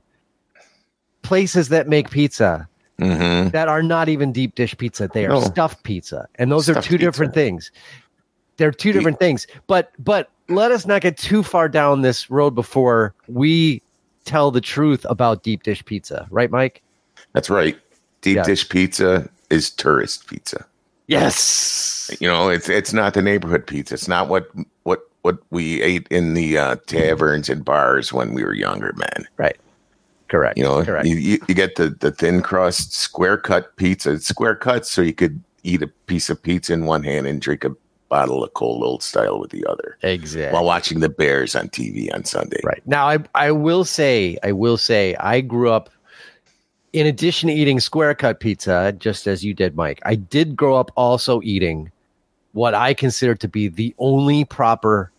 places that make pizza hmm that are not even deep dish pizza. They are No. stuffed pizza. And those are Stuffed two different things. They're two different things. But but let us not get too far down this road before we tell the truth about deep dish pizza. Right, Mike? That's right. Deep Yeah. dish pizza is tourist pizza. Yes. You know, it's it's not the neighborhood pizza. It's not what what we ate in the uh, taverns and bars when we were younger, man. Right. Correct. You know, correct. you, you, you get the, the thin crust, square cut pizza. It's square cut so you could eat a piece of pizza in one hand and drink a bottle of cold old style with the other exactly. while watching the Bears on TV on Sunday. Right. Now I I will say, I will say I grew up in addition to eating square cut pizza, just as you did, Mike, I did grow up also eating what I consider to be the only proper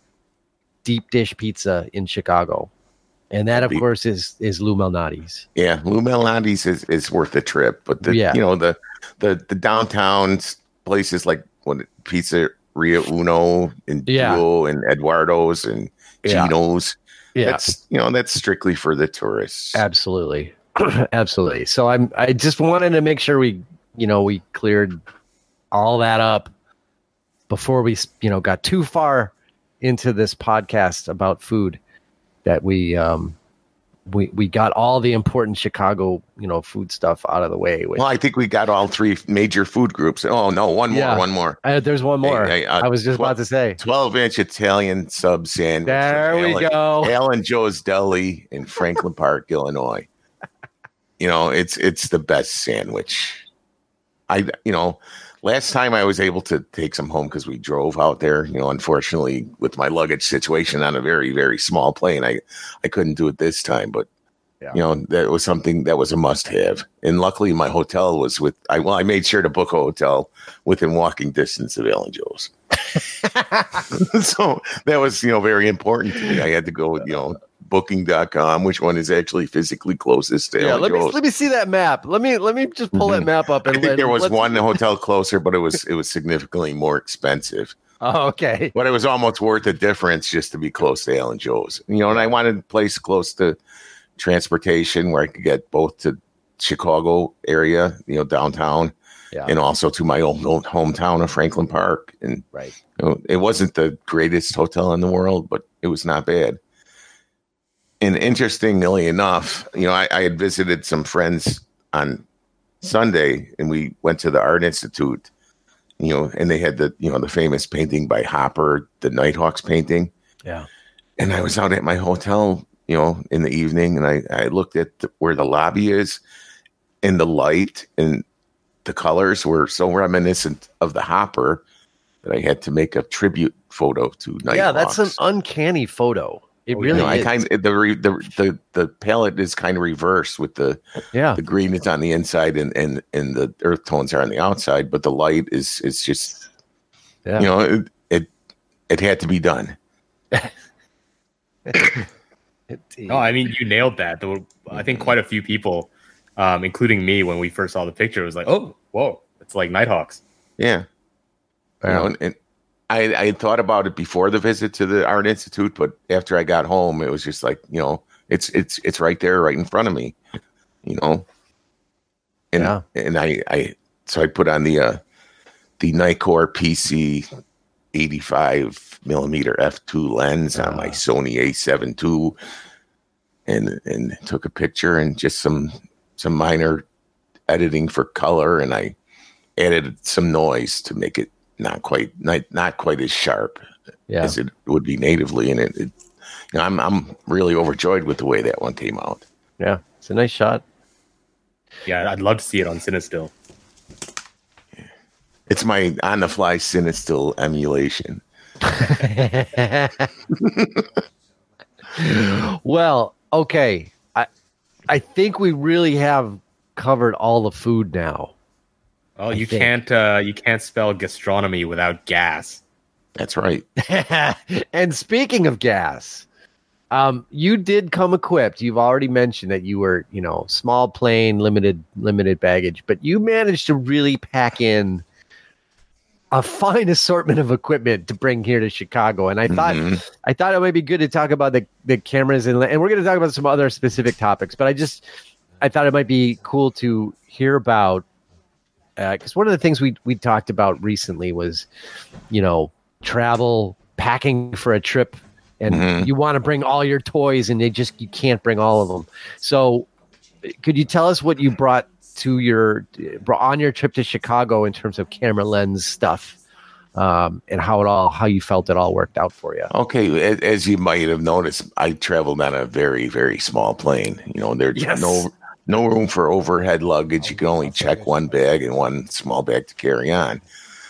deep dish pizza in Chicago. And that of course is is Lou Malnati's. Yeah, Lou Malnati's is, is worth the trip, but the Yeah. you know the the the downtown places like what Pizzeria Uno and Yeah. Duo and Edwardo's and Yeah. Yeah. That's you know that's strictly for the tourists. Absolutely. Absolutely. So I'm I just wanted to make sure we, you know, we cleared all that up before we, you know, got too far into this podcast about food that we um we we got all the important Chicago, you know, food stuff out of the way. Well, I think we got all three major food groups. Oh no, one more, Yeah. one more. Uh, there's one more. Hey, hey, uh, I was just about to say. Twelve inch Italian sub sandwich. There we Alan- go. Alan Joe's Deli in Franklin Park, Illinois. You know, it's it's the best sandwich. I you know, last time I was able to take some home because we drove out there. You know, unfortunately, with my luggage situation on a very very small plane, I I couldn't do it this time. But Yeah. you know, that was something that was a must have. And luckily, my hotel was with. I well, I made sure to book a hotel within walking distance of Alan Joe's. so that was you know very important to me. I had to go you know booking.com, which one is actually physically closest to Yeah, let me let me see that map. Let me let me just pull that Mhm. map up I think there was one hotel closer, but it was it was significantly more expensive. Oh, okay. But it was almost worth the difference just to be close to Alan Joe's. You know, and I wanted a place close to transportation where I could get both to Chicago area, you know, downtown, Yeah. and also to my old, old hometown of Franklin Park. And Right. you know, it wasn't the greatest hotel in the world, but it was not bad. And interestingly enough, you know, I, I had visited some friends on Sunday, and we went to the Art Institute. You know, and they had the you know the famous painting by Hopper, the Nighthawks painting. Yeah. And I was out at my hotel, you know, in the evening, and I I looked at the, where the lobby is, and the light and the colors were so reminiscent of the Hopper that I had to make a tribute photo to Nighthawks. Yeah, that's an uncanny photo. It Oh, You really know, I kind of the, re- the the the palette is kind of reversed with the yeah. the green is on the inside and and and the earth tones are on the outside, but the light is is just Yeah. you know it, it it had to be done. No, I mean you nailed that. There were, I think quite a few people, um, including me, when we first saw the picture, was like, "Oh, whoa, it's like Nighthawks." Yeah, you know, and, and I I had thought about it before the visit to the art institute, but after I got home, it was just like you know it's it's it's right there, right in front of me, you know. And Yeah. and I I so I put on the uh the Nikkor PC 85 millimeter f2 lens on my Ah. Sony A7 II, and and took a picture and just some some minor editing for color, and I added some noise to make it not quite not, not quite as sharp Yeah. as it would be natively, and it, it you know, I'm I'm really overjoyed with the way that one came out. Yeah. It's a nice shot. Yeah, I'd love to see it on Cinestill. It's my on the fly Cinestill emulation. well, okay. I I think we really have covered all the food now. Oh, I you think. can't uh, you can't spell gastronomy without gas. That's right. and speaking of gas, um, you did come equipped. You've already mentioned that you were, you know, small plane, limited limited baggage, but you managed to really pack in a fine assortment of equipment to bring here to Chicago. And I thought Mhm. I thought it might be good to talk about the, the cameras and and we're going to talk about some other specific topics. But I just I thought it might be cool to hear about because one of the things we we talked about recently was you know travel packing for a trip and Mhm. you want to bring all your toys and they just you can't bring all of them. So could you tell us what you brought to your on your trip to Chicago in terms of camera lens stuff? Um, and how it all how you felt it all worked out for you. Okay, a- as you might have noticed, I traveled on a very, very small plane. You know, there's Yes. no no room for overhead luggage. You can only check one bag and one small bag to carry on.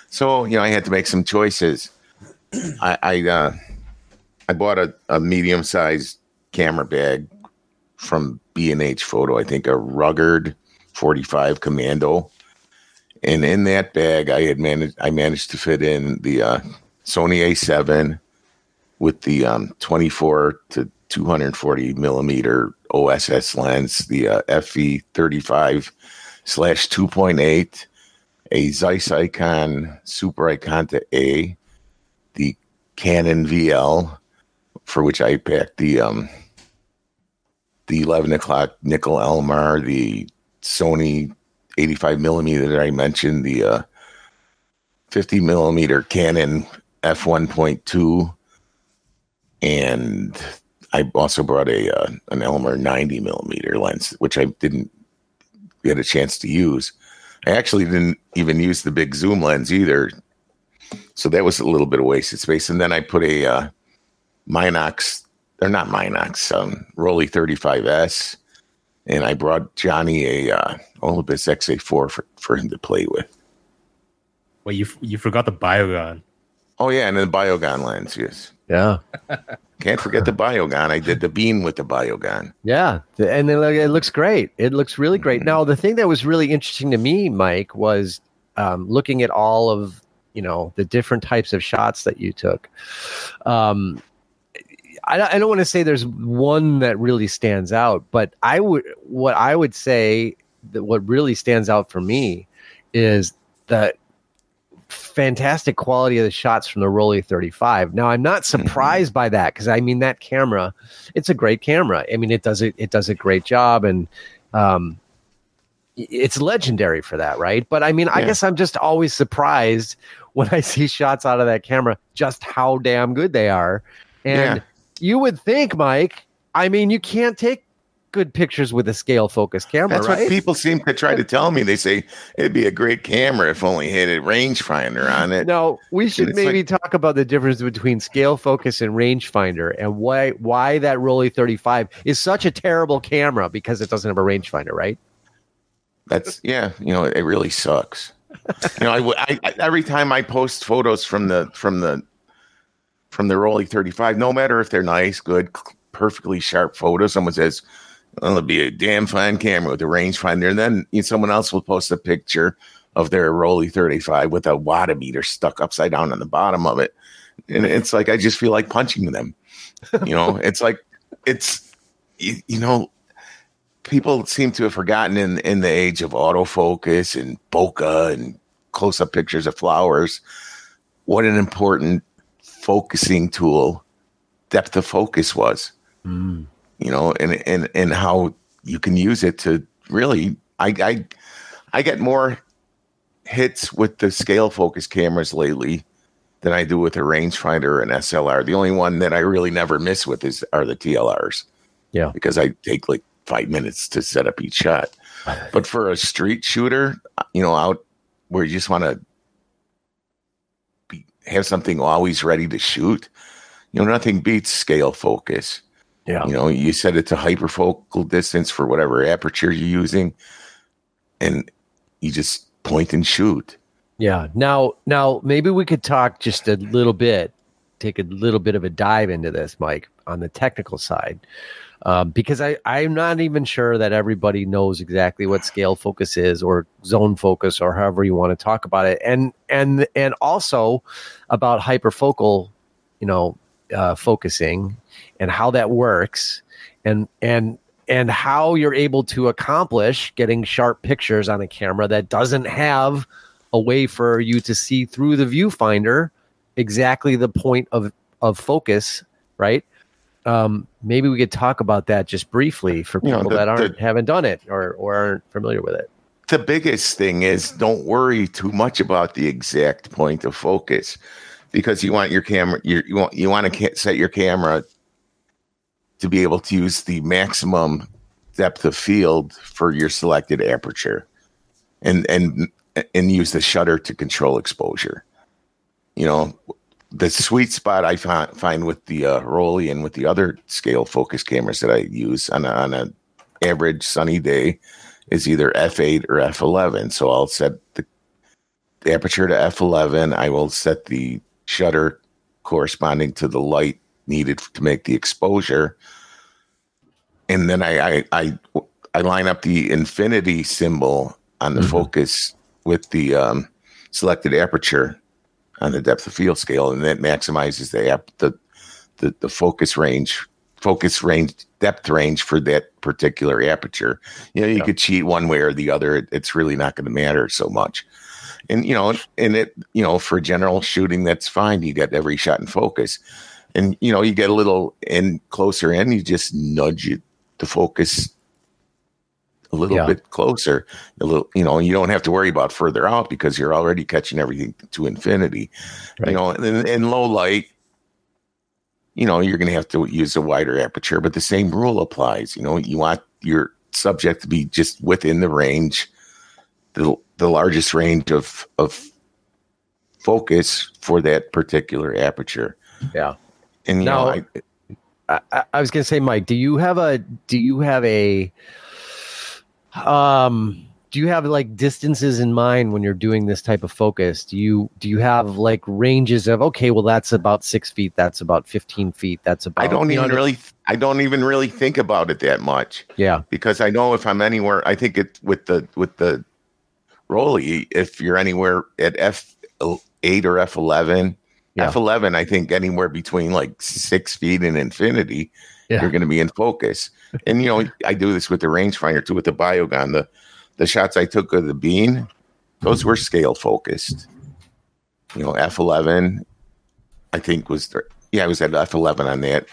So, you know, I had to make some choices. I I, uh, I bought a, a medium sized camera bag from B and H Photo. I think a Ruggard 45 Commando. And in that bag, I had managed. I managed to fit in the uh, Sony A7 with the um, 24 to 240 millimeter OSS lens, the uh, FE 35 slash 2.8, a Zeiss Ikon Super Ikonta A, the Canon VL, for which I packed the um, the 11 o'clock nickel Elmar, the Sony 85 millimeter that I mentioned, the uh, 50 millimeter Canon f1.2, and I also brought a uh, an Elmar 90 millimeter lens, which I didn't get a chance to use. I actually didn't even use the big zoom lens either, so that was a little bit of wasted space. And then I put a uh, Minox, they're not Minox, um, Rollei 35S, and I brought Johnny a uh, Olympus XA4 for, for him to play with. Well, you you forgot the Biogon. Oh yeah, and then the Biogon lens, yes. Yeah. Can't forget the Biogon. I did the bean with the Biogon. Yeah, and it, look- it looks great. It looks really great. Now, the thing that was really interesting to me, Mike, was um, looking at all of you know the different types of shots that you took. Um, I, don't- I don't want to say there's one that really stands out, but I would what I would say that what really stands out for me is the fantastic quality of the shots from the Rollei 35. Now, I'm not surprised by that because I mean that camera it's a great camera. I mean, it does it. It does a great job, and um, it's legendary for that, right? But I mean, I guess I'm just always surprised when I see shots out of that camera, just how damn good they are. And Yeah. you would think, Mike. I mean, you can't take good pictures with a scale focus camera, That's right? what people seem to try to tell me. They say it'd be a great camera if only had a rangefinder on it. No, we should maybe talk about the difference between scale focus and rangefinder and why why that Rollei 35 is such a terrible camera because it doesn't have a rangefinder, right? That's yeah, you know, it really sucks. you know, I- I- every time I post photos from the from the from the Rollei 35, no matter if they're nice, good, perfectly sharp photos, someone says, well, it'll be a damn fine camera with a rangefinder. And then you know, someone else will post a picture of their Rollei 35 with a watt meter stuck upside down on the bottom of it. And it's like, I just feel like punching them. You know, it's like, it's, you, you know, people seem to have forgotten in, in the age of autofocus and bokeh and close up pictures of flowers what an important focusing tool depth of focus was. Mm. You know, and and and how you can use it to really I I I get more hits with the scale focus cameras lately than I do with a rangefinder and SLR. The only one that I really never miss with is are the TLRs. Yeah. Because I take like five minutes to set up each shot. But for a street shooter, you know, out where you just want to have something always ready to shoot, you know, nothing beats scale focus. Yeah. You know, you set it to hyperfocal distance for whatever aperture you're using, and you just point and shoot. Yeah. Now, now maybe we could talk just a little bit, take a little bit of a dive into this, Mike, on the technical side, um, because I I'm not even sure that everybody knows exactly what scale focus is or zone focus or however you want to talk about it, and and and also about hyperfocal, you know, uh, focusing and how that works, and and and how you're able to accomplish getting sharp pictures on a camera that doesn't have a way for you to see through the viewfinder exactly the point of of focus, right? Um, maybe we could talk about that just briefly for You know, people the- that aren't the- haven't done it or or aren't familiar with it. the biggest thing is don't worry too much about the exact point of focus because you want your camera you, you want you want to set your camera to be able to use the maximum depth of field for your selected aperture and and and use the shutter to control exposure. You know the sweet spot i find, find with the uh, Rollei and with the other scale focus cameras that i use on a, on a average sunny day is either f8 or f11 so i'll set the aperture to f11 i will set the shutter corresponding to the light needed to make the exposure and then i i i, I line up the infinity symbol on the Mhm. focus with the um, selected aperture on the depth of field scale and that maximizes the app the, the the focus range focus range depth range for that particular aperture you know you Yeah. could cheat one way or the other It- it's really not going to matter so much and you know and it you know for general shooting that's fine. You get every shot in focus. And you know you get a little in closer in you just nudge it to focus a little Yeah. bit closer. A little you know you don't have to worry about further out because you're already catching everything to infinity. Right. you know in, in low light you know you're going to have to use a wider aperture but the same rule applies. You know you want your subject to be just within the range the, the largest range of of focus for that particular aperture Yeah. and Now- know I, I, I- was going to say, Mike, do you have a do you have a um do you have like distances in mind when you're doing this type of focus? Do you do you have like ranges of okay, well that's about six feet, that's about fifteen feet, that's about I don't even really I don't even really think about it that much yeah because I know if I'm anywhere, I think it with the with the Rollei, if you're anywhere at F eight or F eleven, Yeah. F eleven, I think anywhere between like six feet and infinity, Yeah. you're going to be in focus. And you know, I do this with the rangefinder too, with the Biogon. The the shots I took of the bean, those were scale focused. You know, F eleven, I think was the, yeah, I was at F eleven on that,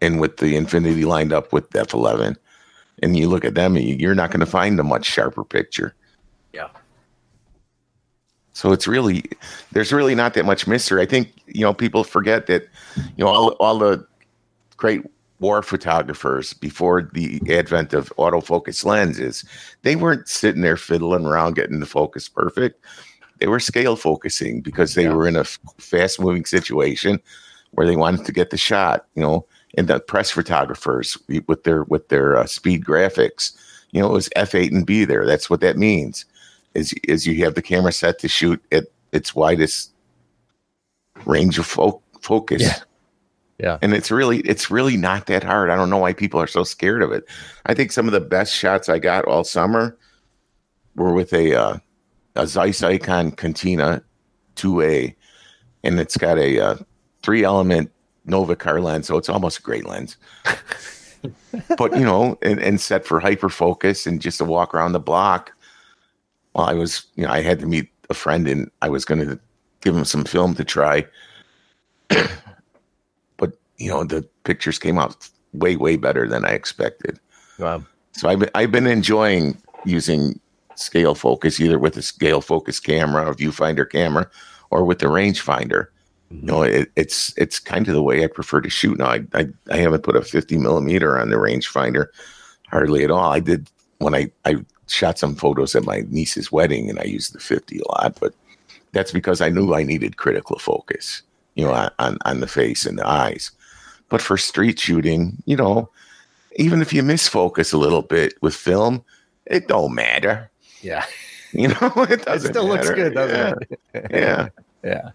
and with the infinity lined up with F eleven and you look at them, you- you're not going to find a much sharper picture. So it's really, there's really not that much mystery. I think you know people forget that, you know, all all the great war photographers before the advent of autofocus lenses, they weren't sitting there fiddling around getting the focus perfect. They were scale focusing because they Yeah. were in a fast moving situation where they wanted to get the shot. You know, and the press photographers with their with their uh, speed graphics. You know, it was F eight and B there. That's what that means. Is is you have the camera set to shoot at its widest range of fo- focus. Yeah. Yeah. And it's really it's really not that hard. I don't know why people are so scared of it. I think some of the best shots I got all summer were with a uh, a Zeiss Ikon Contina 2A, and it's got a uh, three element Novacar lens, so it's almost a great lens. but you know, and, and set for hyper focus and just to walk around the block. Well, I was, you know, I had to meet a friend and I was going to give him some film to try. but you know, the pictures came out way, way better than I expected. Wow. So I've been, I've been enjoying using scale focus either with a scale focus camera or viewfinder camera or with the rangefinder. Mm-hmm. You know, it, it's it's kind of the way I prefer to shoot now. I, I I haven't put a 50 millimeter on the rangefinder hardly at all. I did when I I shot some photos at my niece's wedding and I used the 50 a lot, but that's because I knew I needed critical focus, you know, on on the face and the eyes. But for street shooting, you know, even if you misfocus a little bit with film, it don't matter. Yeah. You know, it It doesn't. still looks good, doesn't yeah. it? Yeah. Yeah.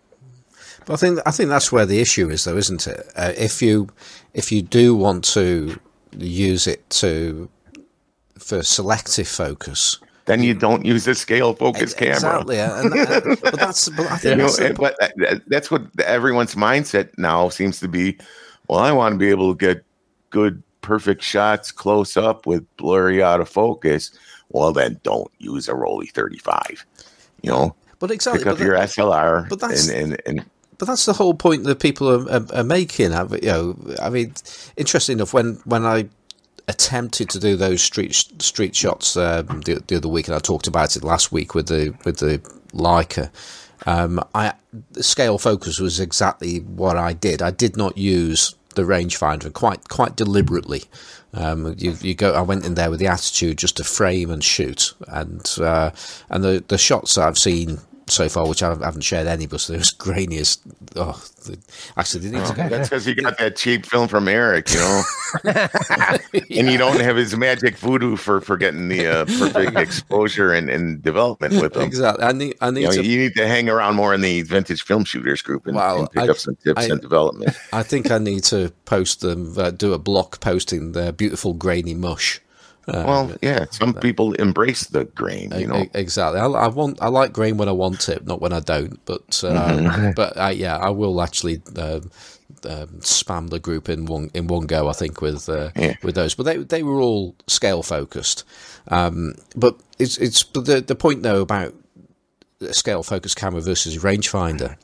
But I think I think that's where the issue is, though, isn't it? Uh, if you if you do want to use it to for selective focus, Then you don't use a scale focus camera. exactly. And, and- but that's but I think You know, that's the but uh, that- that's what everyone's mindset now seems to be. Well, I want to be able to get good, perfect shots close up with blurry out of focus. Well, then don't use a Rollei 35. You know, But exactly. pick up but your that- SLR but that's- and, and, and but that's the whole point that people are, are, are making. You know, I mean, interesting enough when when I attempted to do those street street shots um, the, the other week, and I talked about it last week with the with the Leica. Um, I scale focus was exactly what I did. I did not use the rangefinder quite quite deliberately. Um, you, you go. I went in there with the attitude just to frame and shoot, and uh, and the the shots I've seen so far, which I haven't shared any, but they're as grainy as oh, the, actually they need to go. that's because you got that cheap film from Eric, you know, and you don't have his magic voodoo for, for getting the uh, perfect exposure and, and development with them. Exactly. I need. I need You, know, to. you need to hang around more in the vintage film shooters group and, and pick I- up some tips I- and development. I think I need to post them. Uh, do a block posting the beautiful grainy mush. Well, yeah, some people embrace the grain, you know. Exactly. I, I want. I like grain when I want it, not when I don't. But uh, but uh, yeah, I will actually um, um, spam the group in one in one go. I think with uh, Yeah. with those, but they they were all scale focused. Um, but it's it's the the point though about scale focused camera versus rangefinder.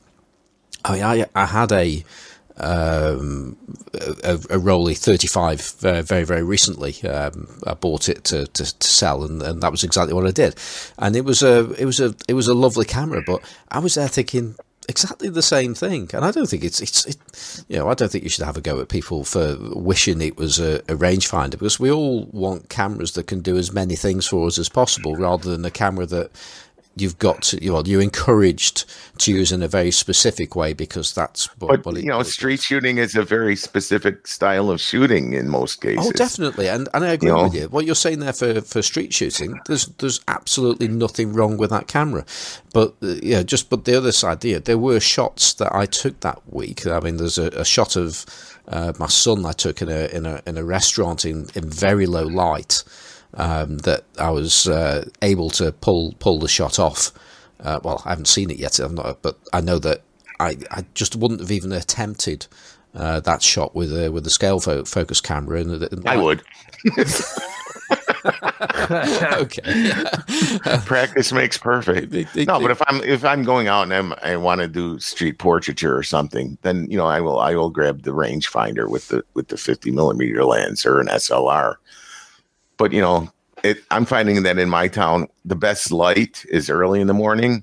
I mean, I I had a um, a, a Rollei 35 uh, very very recently. Um, I bought it to, to, to sell, and, and that was exactly what I did. And it was a it was a it was a lovely camera, but I was there thinking exactly the same thing. And I don't think it's it's it, you know I don't think you should have a go at people for wishing it was a, a rangefinder because we all want cameras that can do as many things for us as possible, rather than a camera that you've got to, know, you're encouraged to use in a very specific way because that's what, But what it, you know, street shooting is a very specific style of shooting in most cases. Oh, definitely, and and I agree You know? with you. What you're saying there for, for street shooting, there's there's absolutely nothing wrong with that camera, but uh, yeah, just but the other side, yeah, there were shots that I took that week. I mean, there's a, a shot of uh, my son I took in a in a in a restaurant in in very low light um, that I was uh, able to pull pull the shot off. Uh, well, I haven't seen it yet, I'm not, but I know that I, I just wouldn't have even attempted uh, that shot with a with a scale fo- focus camera. And, and I would. okay. Practice makes perfect. No, but if I'm if I'm going out and I'm, I want to do street portraiture or something, then you know I will I will grab the rangefinder with the with the 50 millimeter lens or an SLR. But you know, it, I'm finding that in my town, the best light is early in the morning,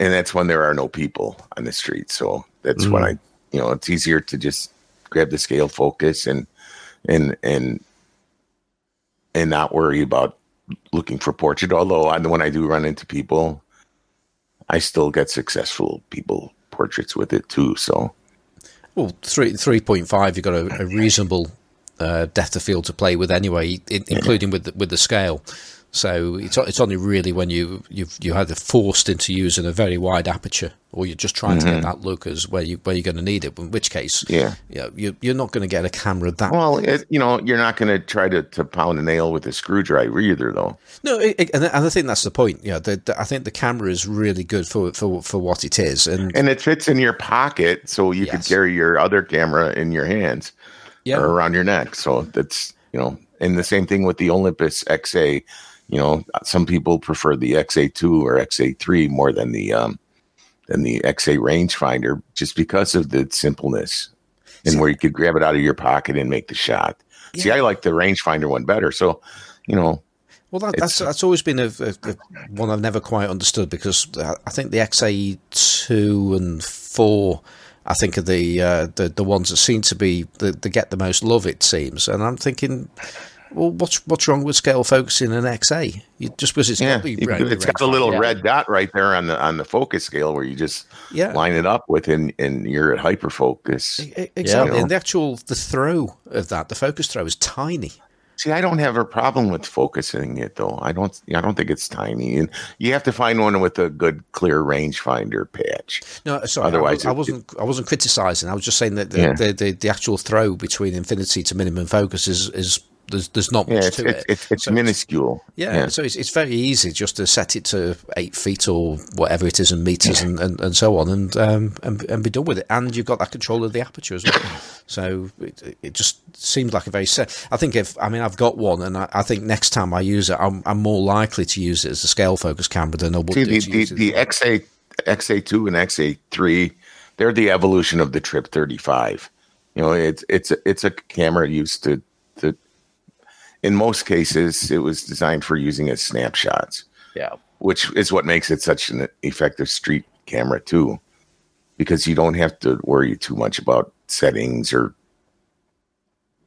and that's when there are no people on the street. So that's when mm. I, you know, it's easier to just grab the scale focus and and and and not worry about looking for portrait. Although I, when I do run into people, I still get successful people portraits with it too. So Well, three three point five, you've got a, a reasonable uh, depth of field to play with anyway, in, including with the, with the scale. So it's it's only really when you you've you either forced into using a very wide aperture or you're just trying to get that look as where you where you're going to need it. In which case, Yeah. you know, you you're not going to get a camera that Well, it, you know, you're not going to try to to pound a nail with a screwdriver either, though. No, it, it- and, I think that's the point. Yeah, I think the camera is really good for for for what it is, and And it fits in your pocket, so you could Yes. carry your other camera in your hands yeah, or around your neck. So that's you know, and the same thing with the Olympus XA. You know, some people prefer the XA2 or XA3 more than the um than the XA rangefinder, just because of the simpleness and where you could grab it out of your pocket and make the shot. See, I like the rangefinder one better. So, you know, Well, that, that's that's always been a, a, a one I've never quite understood because I I think the XA two and four, I think are the uh, the the ones that seem to be the, the get the most love. It seems, and I'm thinking, well, what's what's wrong with scale focusing an XA? You, just because it's yeah, got the it's got the little Yeah. red dot right there on the on the focus scale where you just yeah. line it up with, and and you're at hyper focus. Exactly, Yeah. and the actual the throw of that, the focus throw is tiny. See, I don't have a problem with focusing it though. I don't. I don't think it's tiny, and you have to find one with a good, clear rangefinder patch. No, uh, sorry. Otherwise I, I wasn't. I wasn't criticizing. I was just saying that the, Yeah. the, the, the actual throw between infinity to minimum focus is is there's there's not Yeah, much it's to it. it's, it's So minuscule. yeah, so it's, it's very easy just to set it to eight feet or whatever it is in meters and, and, and so on, and, um, and and be done with it. And you've got that control of the aperture as well. so it, it just seems like a very set. I think if I mean I've got one, and I, I think next time I use it, I'm, I'm more likely to use it as a scale focus camera than I would See, do the the, the XA XA two and XA three, they're the evolution of the Trip thirty five. You know, it's it's a- it's a camera used to to. In most cases, it was designed for using as snapshots. Yeah. which is what makes it such an effective street camera too because you don't have to worry too much about settings or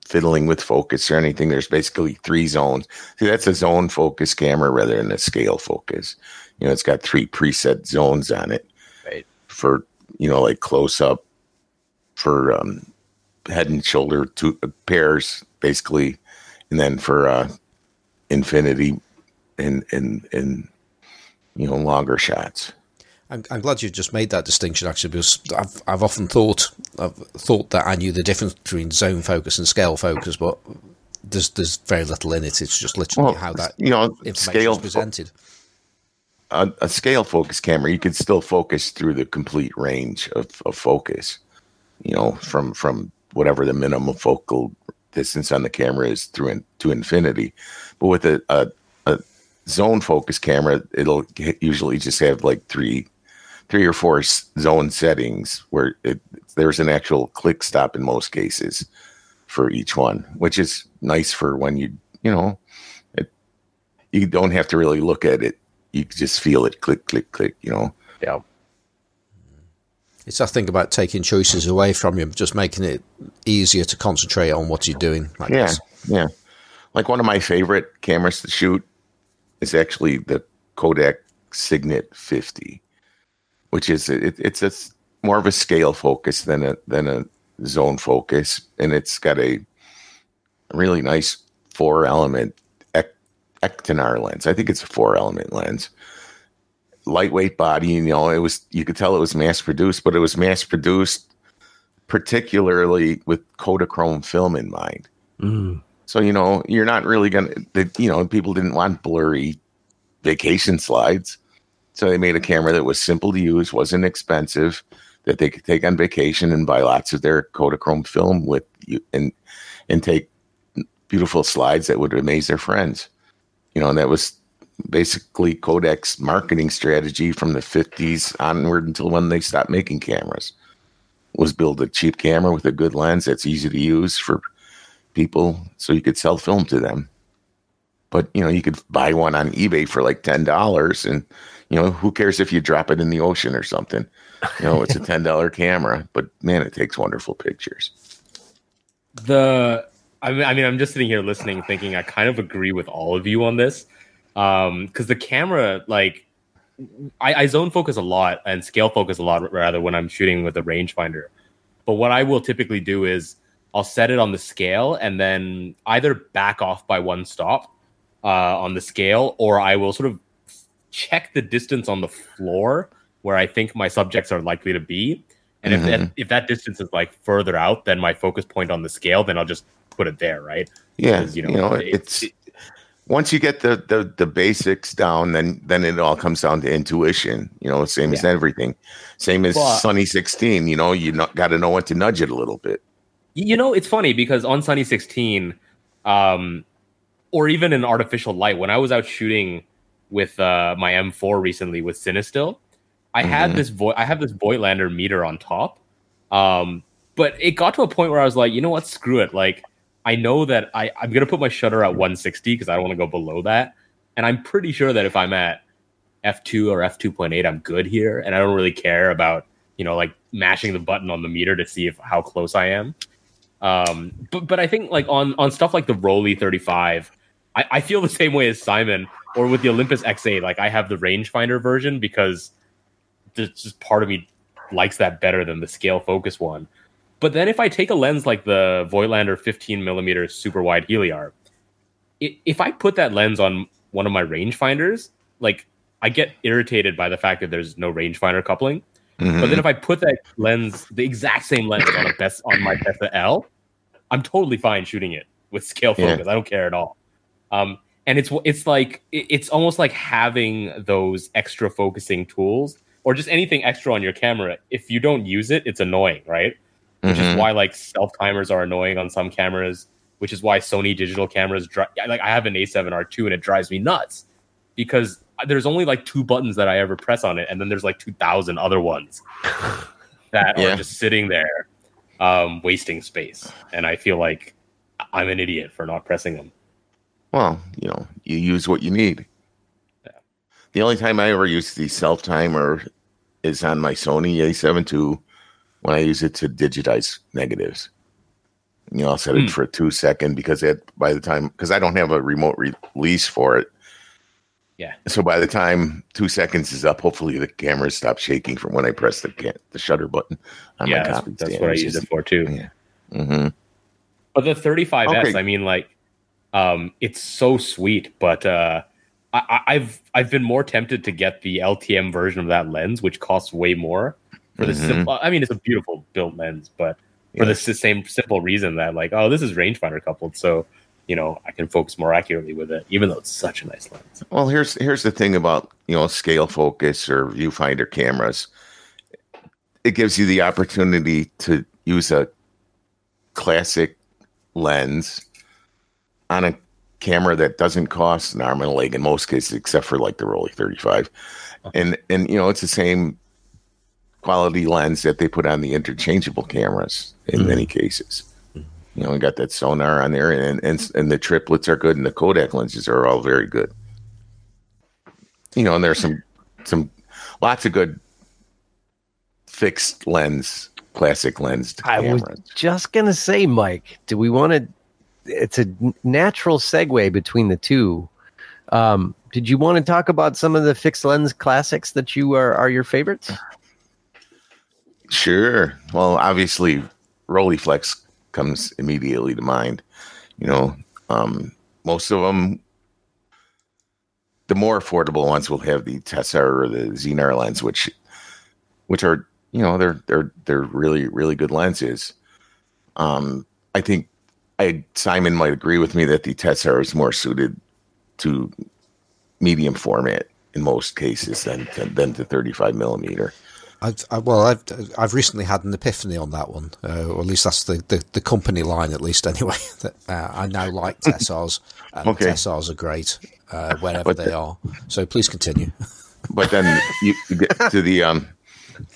fiddling with focus or anything there's basically three zones see that's a zone focus camera rather than a scale focus you know it's got three preset zones on it Right. for you know like close up for um head and shoulder two uh, pairs basically and then for uh infinity and and and you know longer shots. I'm, I'm glad you just made that distinction actually because I've I've often thought I've thought that I knew the difference between zone focus and scale focus, but there's there's very little in it. It's just literally Well, how that you know scale is presented. a, a scale focus camera you can still focus through the complete range of, of focus. You know from from whatever the minimum focal distance on the camera is through in, to infinity, but with a, a a zone focus camera it'll usually just have like three three or four zone settings where it, there's an actual click stop in most cases for each one, which is nice for when you you know it, you don't have to really look at it. You just feel it click click click. You know, Yeah. It's that thing about taking choices away from you, just making it easier to concentrate on what you're doing. I yeah, yeah. Like one of my favorite cameras to shoot is actually the Kodak Signet 50, which is it, it's a more of a scale focus than a than a zone focus, and it's got a really nice four element ec- Ektanar lens. I think it's a four element lens. Lightweight body, you know, it was you could tell it was mass produced, but it was mass produced particularly with Kodachrome film in mind. Mm. So you know, you're not really gonna. The, you know, people didn't want blurry vacation slides, so they made a camera that was simple to use, wasn't expensive, that they could take on vacation and buy lots of their Kodachrome film with you, and and take beautiful slides that would amaze their friends. You know, and that was basically Kodak's marketing strategy from the 50s onward until when they stopped making cameras. Was build a cheap camera with a good lens that's easy to use for people so you could sell film to them. But you know, you could buy one on eBay for like ten dollars and you know, who cares if you drop it in the ocean or something? You know, it's a ten dollar camera, but man, it takes wonderful pictures. the I mean, I mean, I'm just sitting here listening, thinking I kind of agree with all of you on this, because the camera, like, I, I zone focus a lot and scale focus a lot rather when I'm shooting with a rangefinder. But what I will typically do is I'll set it on the scale and then either back off by one stop uh, on the scale, or I will sort of check the distance on the floor where I think my subjects are likely to be. And if that if that distance is like further out than my focus point on the scale, then I'll just put it there, right? Yeah, Because, you know, it's once you get the, the the basics down, then then it all comes down to intuition. You know, same as everything, same as But- Sunny sixteen. You know, you got to know when to nudge it a little bit. You know, it's funny because on Sunny 16, um, or even in artificial light, when I was out shooting with uh, my M4 recently with Cinestill, I had Mhm. this Vo- I have this Voigtlander meter on top. Um, but it got to a point where I was like, you know what, screw it. Like, I know that I, I'm gonna put my shutter at 160 because I don't want to go below that. And I'm pretty sure that if I'm at f2 or f2.8, I'm good here, and I don't really care about you know like mashing the button on the meter to see if how close I am. Um, but but I think like on on stuff like the Rollei 35, I, I feel the same way as Simon, or with the Olympus XA. Like I have the rangefinder version because there's just part of me likes that better than the scale focus one. But then if I take a lens like the Voigtlander 15 millimeter super wide Heliar, if I put that lens on one of my rangefinders, like I get irritated by the fact that there's no rangefinder coupling. But Mhm. then if I put that lens, the exact same lens on a best on my Bessa L, I'm totally fine shooting it with scale Yeah. focus. I don't care at all. Um, and it's it's like it's almost like having those extra focusing tools or just anything extra on your camera. If you don't use it, it's annoying, right? Which is Mhm. why like self timers are annoying on some cameras. Which is why Sony digital cameras dri- like I have an A7R2 and it drives me nuts because there's only like two buttons that I ever press on it, and then there's like two thousand other ones that Yeah. are just sitting there, um, wasting space. And I feel like I'm an idiot for not pressing them. Well, you know, you use what you need. Yeah. The only time I ever use the self timer is on my Sony A7 II when I use it to digitize negatives. You know, I'll set it for a two second because it by the time because I don't have a remote re- release for it. Yeah. So by the time two seconds is up, hopefully the camera stops shaking from when I press the ca- the shutter button on yeah, my that's, copy that's stand. what I use it for too. Yeah. Mhm. But the 35S, Okay. I mean, like, um, it's so sweet. But uh, I, I- I've I've been more tempted to get the LTM version of that lens, which costs way more. For the Mhm. simple, I mean, it's a beautiful built lens, but for Yeah. the same simple reason that, like, oh, this is rangefinder coupled, so you know, I can focus more accurately with it, even though it's such a nice lens. Well, here's here's the thing about you know scale focus or viewfinder cameras. It gives you the opportunity to use a classic lens on a camera that doesn't cost an arm and a leg in most cases, except for like the Rollei 35. And and you know it's the same quality lens that they put on the interchangeable cameras in many cases. You know, we got that Sonnar on there, and, and and the triplets are good, and the Kodak lenses are all very good. You know, and there's some some lots of good fixed lens, classic lens I was just gonna say, Mike, do we want to? It's a natural segue between the two. Um, did you want to talk about some of the fixed lens classics that you are are your favorites? Sure. Well, obviously, Rolleiflex comes immediately to mind. You know, um, most of them, the more affordable ones will have the Tessar or the Xenar lens, which, which are you know they're they're they're really really good lenses. Um, I think I Simon might agree with me that the Tessar is more suited to medium format in most cases than than the 35 millimeter. I've, I, well, I've I've recently had an epiphany on that one, uh, or at least that's the, the, the company line, at least anyway. that uh, I now like Tessars. And Okay. Tessars are great uh, wherever But they the- are. So please continue. but then you, get to the um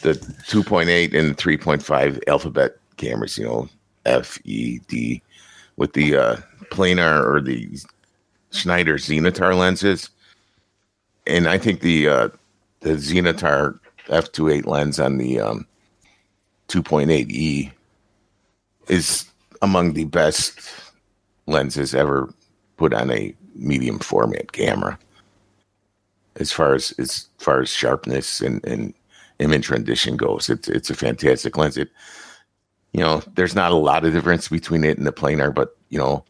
the 2.8 and 3.5 alphabet cameras you know f e d with the uh planar or the schneider xenotar lenses and i think the uh the xenotar f28 lens on the um 2.8e is among the best lenses ever put on a medium format camera as far as as far as sharpness and, and image rendition goes. It's it's a fantastic lens. It you know, there's not a lot of difference between it and the planar, but you know,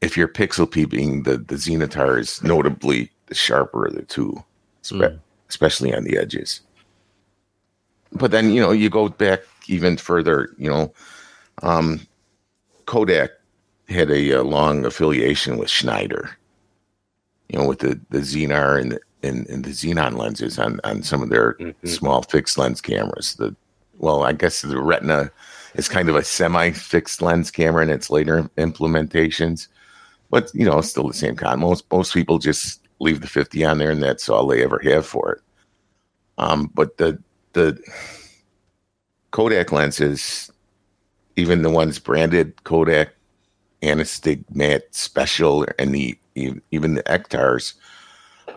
if you're pixel peeping, the the Xenotar is notably the sharper of the two, Mm. Especially on the edges. But then you know you go back even further. You know, um, Kodak had a, uh long affiliation with Schneider. You know, with the the Xenar and the, and, and the Xenon lenses on on some of their Mhm. small fixed lens cameras. The well, I guess the Retina is kind of a semi fixed lens camera in its later implementations, but you know, still the same kind. Most most people just leave the 50 on there, and that's all they ever have for it. Um, but the the Kodak lenses, even the ones branded Kodak Anastigmat Special, and the even the Ektars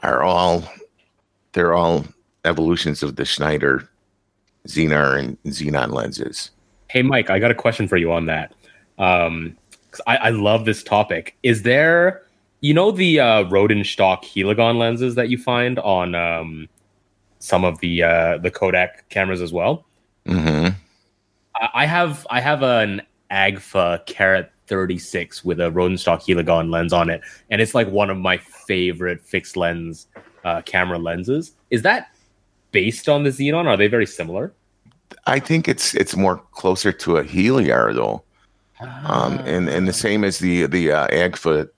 are all they're all evolutions of the Schneider Xenar and Xenon lenses. Hey, Mike, I got a question for you on that. Um, I, I love this topic. Is there, you know, the uh, Rodenstock Heligon lenses that you find on um, some of the uh, the Kodak cameras as well? hmm I I have I have an Agfa Karat 36 with a Rodenstock Heligon lens on it, and it's like one of my favorite fixed lens uh, camera lenses. Is that based on the Xenon? Are they very similar? I think it's it's more closer to a Heliar though, um, and and the same as the the uh, Agfa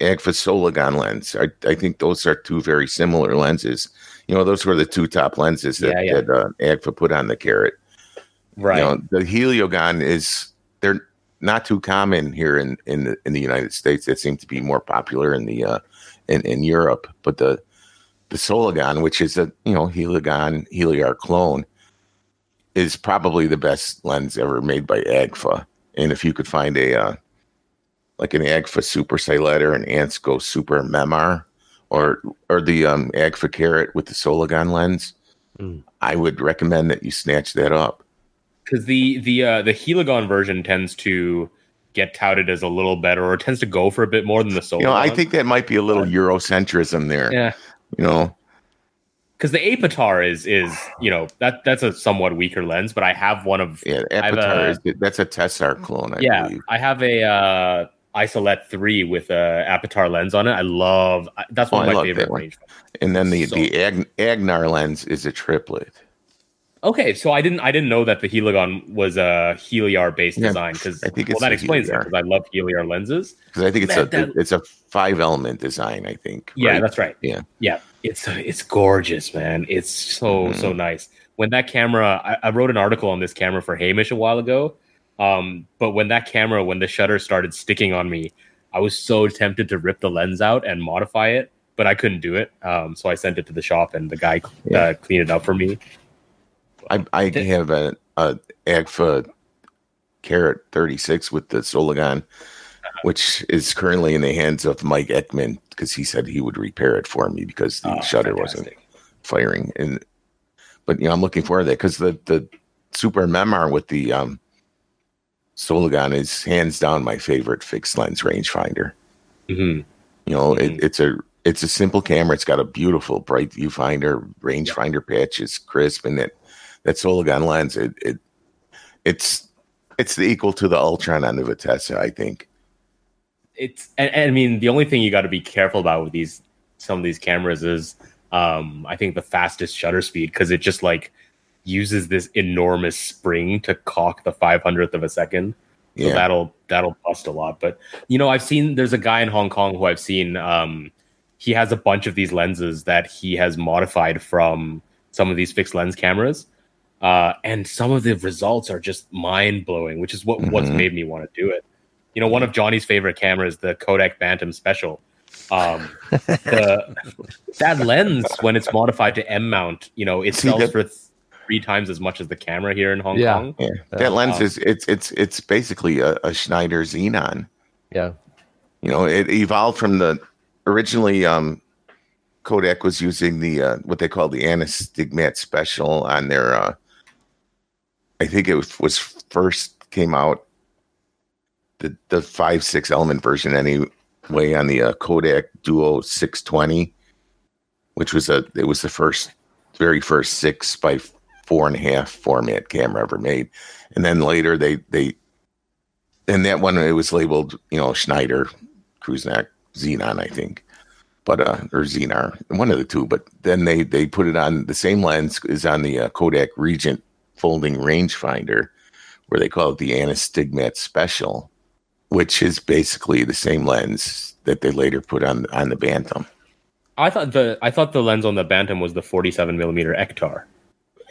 Agfa Soligon lens. I, I think those are two very similar lenses. You know, those were the two top lenses that, Yeah, yeah. that uh, Agfa put on the Karat. right. You know, the Heligon is they're not too common here in in the in the United States. They seem to be more popular in the uh, in in Europe. But the the Soligon, which is a you know Heligon Heliar clone, is probably the best lens ever made by Agfa. And if you could find a uh, like an Agfa Super Silette, an Ansco Super Memar, or or the um, Agfa Karat with the Soligon lens, Mm. I would recommend that you snatch that up. because the the uh, the Heligon version tends to get touted as a little better, or tends to go for a bit more than the Solar. You know, I think that might be a little Eurocentrism there. yeah, You know, because the Apotar is is you know that that's a somewhat weaker lens, but I have one of yeah, have Apotar a- is that's a Tessar clone, I yeah, believe. I have a uh, Isolette three with a Apotar lens on it. I love that's one Oh, of my favorite range. And then the So- the Ag- Agnar lens is a triplet. Okay, so I didn't I didn't know that the Heligon was a Heliar based Yeah, design because I think well that explains it because I love Heliar lenses. Because I think it's Man, a that- it's a five element design. I think. Yeah, right? that's right. Yeah. yeah. It's it's gorgeous, man. It's so Mhm. so nice. When that camera, I, I wrote an article on this camera for Hamish a while ago. Um, but when that camera, when the shutter started sticking on me, I was so tempted to rip the lens out and modify it, but I couldn't do it. Um, so I sent it to the shop, and the guy Yeah. uh, cleaned it up for me. I I The- have a, a Agfa Karat 36 with the Soligon, which is currently in the hands of Mike Eckman because he said he would repair it for me because the Oh, shutter wasn't firing. And but you know, I'm looking forward to that because the the Super Memar with the um Soligon is hands down my favorite fixed lens rangefinder. Mhm. You know, Mhm. it, it's a it's a simple camera. It's got a beautiful bright viewfinder, rangefinder patch is crisp, and that that Soligon lens, it, it it's it's the equal to the Ultron on the Vitessa, I think. it's and, and I mean the only thing you got to be careful about with these some of these cameras is um I think the fastest shutter speed because it just like uses this enormous spring to cock the 500th of a second so Yeah, that'll that'll bust a lot but you know I've seen there's a guy in Hong Kong who I've seen um he has a bunch of these lenses that he has modified from some of these fixed lens cameras uh and some of the results are just mind blowing which is what what's Mhm. made me want to do it you know, one of Johnny's favorite cameras, the Kodak Bantam Special. Um, the, that lens, when it's modified to M mount, you know, it sells for th- three times as much as the camera here in Hong Yeah. Kong. yeah. That lens is it's it's it's basically a, a Schneider Xenon. Yeah. You know, it evolved from the originally um Kodak was using the uh, what they call the Anastigmat special on their uh I think it was, was first came out the the 5 6 element version anyway on the uh, Kodak Duo 620 which was a it was the first very first 6 by four and a half format camera ever made and then later they they and that one it was labeled you know Schneider Kreuznach Xenon, I think, but uh, or Xenar, one of the two. But then they they put it on the same lens is on the uh, Kodak Regent folding rangefinder, where they call it the Anastigmat Special, which is basically the same lens that they later put on on the Bantam. I thought the I thought the lens on the Bantam was the 47 millimeter Ektar.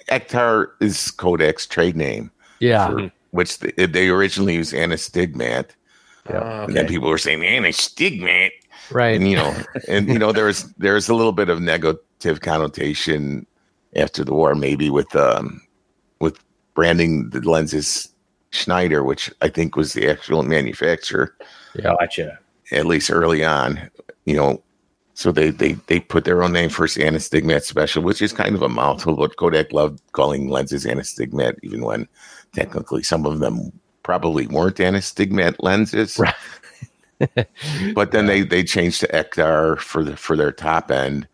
Ektar is Kodak's trade name, Yeah. for, which they, they originally used Anastigmat, Yeah. and then people were saying Anastigmat, Right. and you know, and you know, there's, there's a little bit of negative connotation after the war, maybe with um with branding the lenses Schneider, which I think was the actual manufacturer, Yeah. Gotcha. at least early on. You know, so they they they put their own name first, Anastigmat Special, which is kind of a mouthful, but Kodak loved calling lenses Anastigmat, even when technically some of them probably weren't Anastigmat lenses. Right. but then they they changed to Ektar for the for their top end.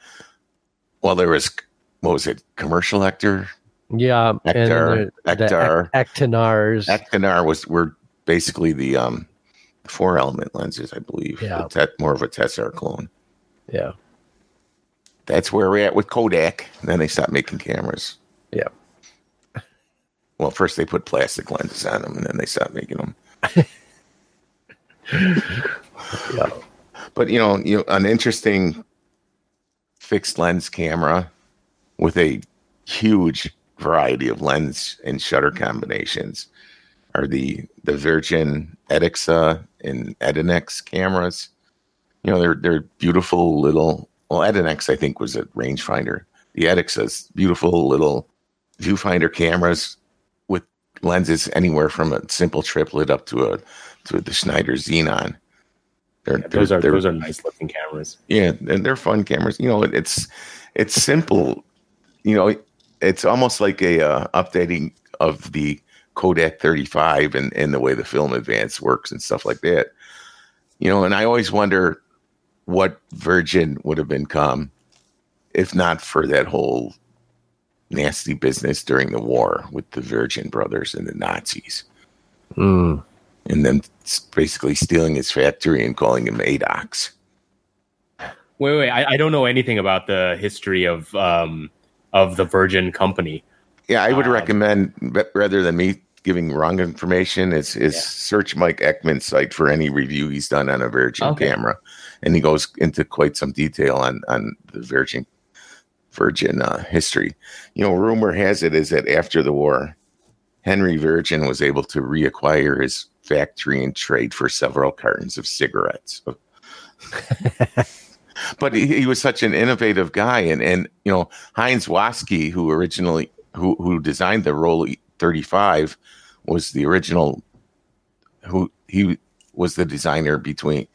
Well, there was what was it, commercial Ektar? yeah. Ektar, the- Ektar. Ek- Ektanars. Ektanar was were basically the um four element lenses, I believe. Yeah. Te- more of a Tessar clone. Yeah. That's where we're at with Kodak. Then they stopped making cameras. Yeah. Well, first they put plastic lenses on them, and then they stopped making them. Yeah. But you know, you know, an interesting fixed lens camera with a huge variety of lens and shutter combinations are the the Wirgin Edixa and Edinex cameras. You know, they're they're beautiful little. Well, Edinex I think was a rangefinder. The Edixa's beautiful little viewfinder cameras with lenses anywhere from a simple triplet up to a to the Schneider Xenon. They're, Those they're- are they're- those are nice looking cameras. yeah, and they're fun cameras. You know, it- it's it's simple. You know, it's almost like a uh, updating of the Kodak 35 and, and the way the film advance works and stuff like that. You know, and I always wonder what Wirgin would have become if not for that whole nasty business during the war with the Wirgin brothers and the Nazis, Mm. and them s- basically stealing his factory and calling him ADOX. Wait, wait. I, I don't know anything about the history of um of the Wirgin Company. Yeah, I would Um, recommend rather than me giving wrong information, is is Yeah. search Mike Eckman's site for any review he's done on a Wirgin Okay. camera, and he goes into quite some detail on on the Wirgin Wirgin uh, history. You know, rumor has it is that after the war, Henry Wirgin was able to reacquire his factory and trade for several cartons of cigarettes. but he, he was such an innovative guy, and and you know Heinz Waske, who originally who who designed the Rollei 35, was the original. Who he was the designer between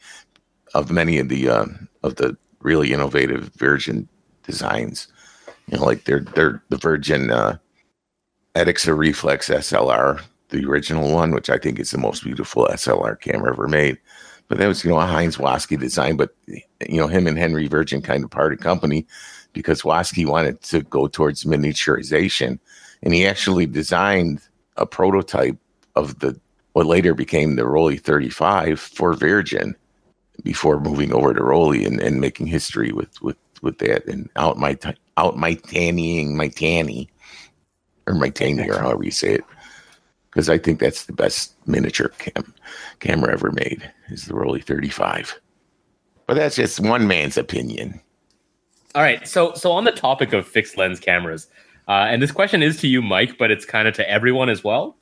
of many of the uh, of the really innovative Wirgin designs. You know, like they're they're the Wirgin uh, Edixa Reflex SLR, the original one, which I think is the most beautiful SLR camera ever made. But that was, you know, a Heinz Waske design. But you know, him and Henry Wirgin kind of parted company because Waske wanted to go towards miniaturization, and he actually designed a prototype of the what later became the Rollei 35 for Virgin before moving over to Rollei and, and making history with with with that and out my t- out my tannying my tanny or my tanny or however you say it because I think that's the best miniature cam camera ever made is the Rollei 35. But that's just one man's opinion. All right. So so on the topic of fixed lens cameras, uh, and this question is to you, Mike, but it's kind of to everyone as well.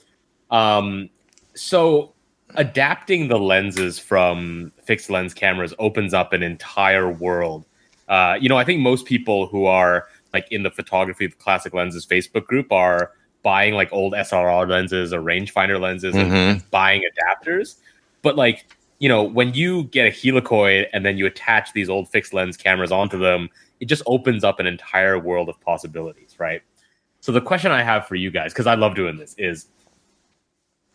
Um, so adapting the lenses from fixed lens cameras opens up an entire world. Uh, you know, I think most people who are like in the photography of classic lenses Facebook group are buying like old SLR lenses or rangefinder lenses and Mhm. buying adapters. But like, you know, when you get a helicoid and then you attach these old fixed lens cameras onto them, it just opens up an entire world of possibilities, right? So the question I have for you guys, because I love doing this, is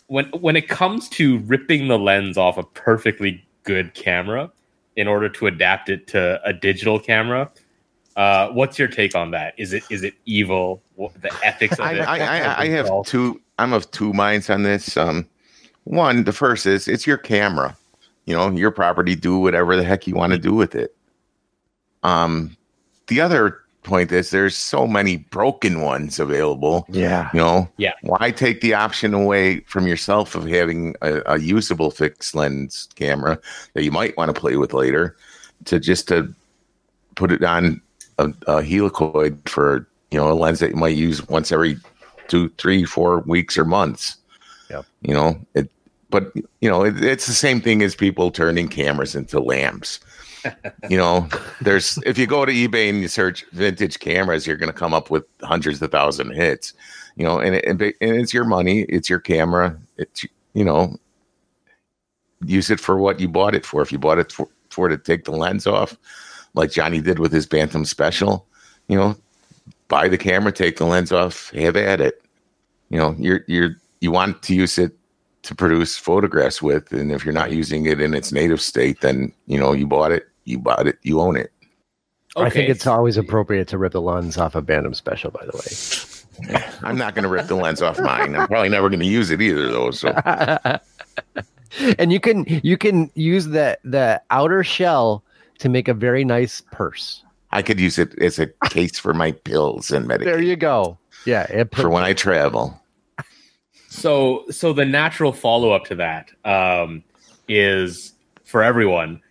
when when it comes to ripping the lens off a perfectly good camera in order to adapt it to a digital camera, uh, what's your take on that? Is it is it evil? What, the ethics of I, it? I, I, I have two. I'm of two minds on this. Um, one, the first is it's your camera. you know, your property, do whatever the heck you want to do with it. Um, the other point is there's so many broken ones available. Yeah. You know, Yeah. Why take the option away from yourself of having a, a usable fixed lens camera that you might want to play with later, to just to put it on a, a helicoid for you know a lens that you might use once every two, three, four weeks or months. Yeah. You know it, but you know it, it's the same thing as people turning cameras into lamps you know, there's if you go to eBay and you search vintage cameras, you're going to come up with hundreds of thousand hits. You know, and, it, and it's your money, it's your camera. It's you know, use it for what you bought it for. If you bought it for, for to take the lens off, like Johnny did with his Bantam Special, you know, buy the camera, take the lens off, have at it. You know, you're you're you want to use it to produce photographs with, and if you're not using it in its native state, then you know you bought it you bought it, you own it. I think it's always appropriate to rip the lens off a Bantam Special. By the way, I'm not going to rip the lens off mine. I'm probably never going to use it either, though. So, and you can you can use the the outer shell to make a very nice purse. I could use it as a case for my pills and medication. There you go. Yeah, it for when I travel. So, so the natural follow up to that um, is for everyone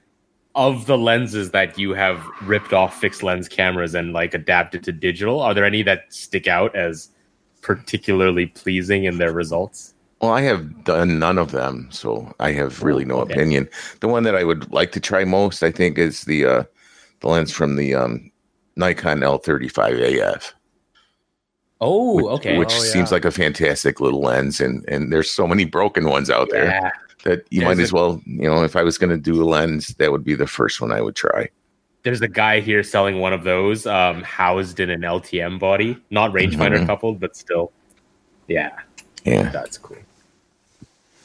of the lenses that you have ripped off fixed lens cameras and like adapted to digital. Are there any that stick out as particularly pleasing in their results? Well, I have done none of them, so I have really no Okay. opinion. The one that I would like to try most, I think, is the uh, the lens from the um, Nikon L35AF. Oh, which, okay. Which Oh, seems yeah. like a fantastic little lens, and and there's so many broken ones out there. Yeah. that you There's might as a- well, you know, if I was going to do a lens, that would be the first one I would try. There's a guy here selling one of those um, housed in an LTM body, not rangefinder Mhm. coupled, but still. Yeah, Yeah, that's cool.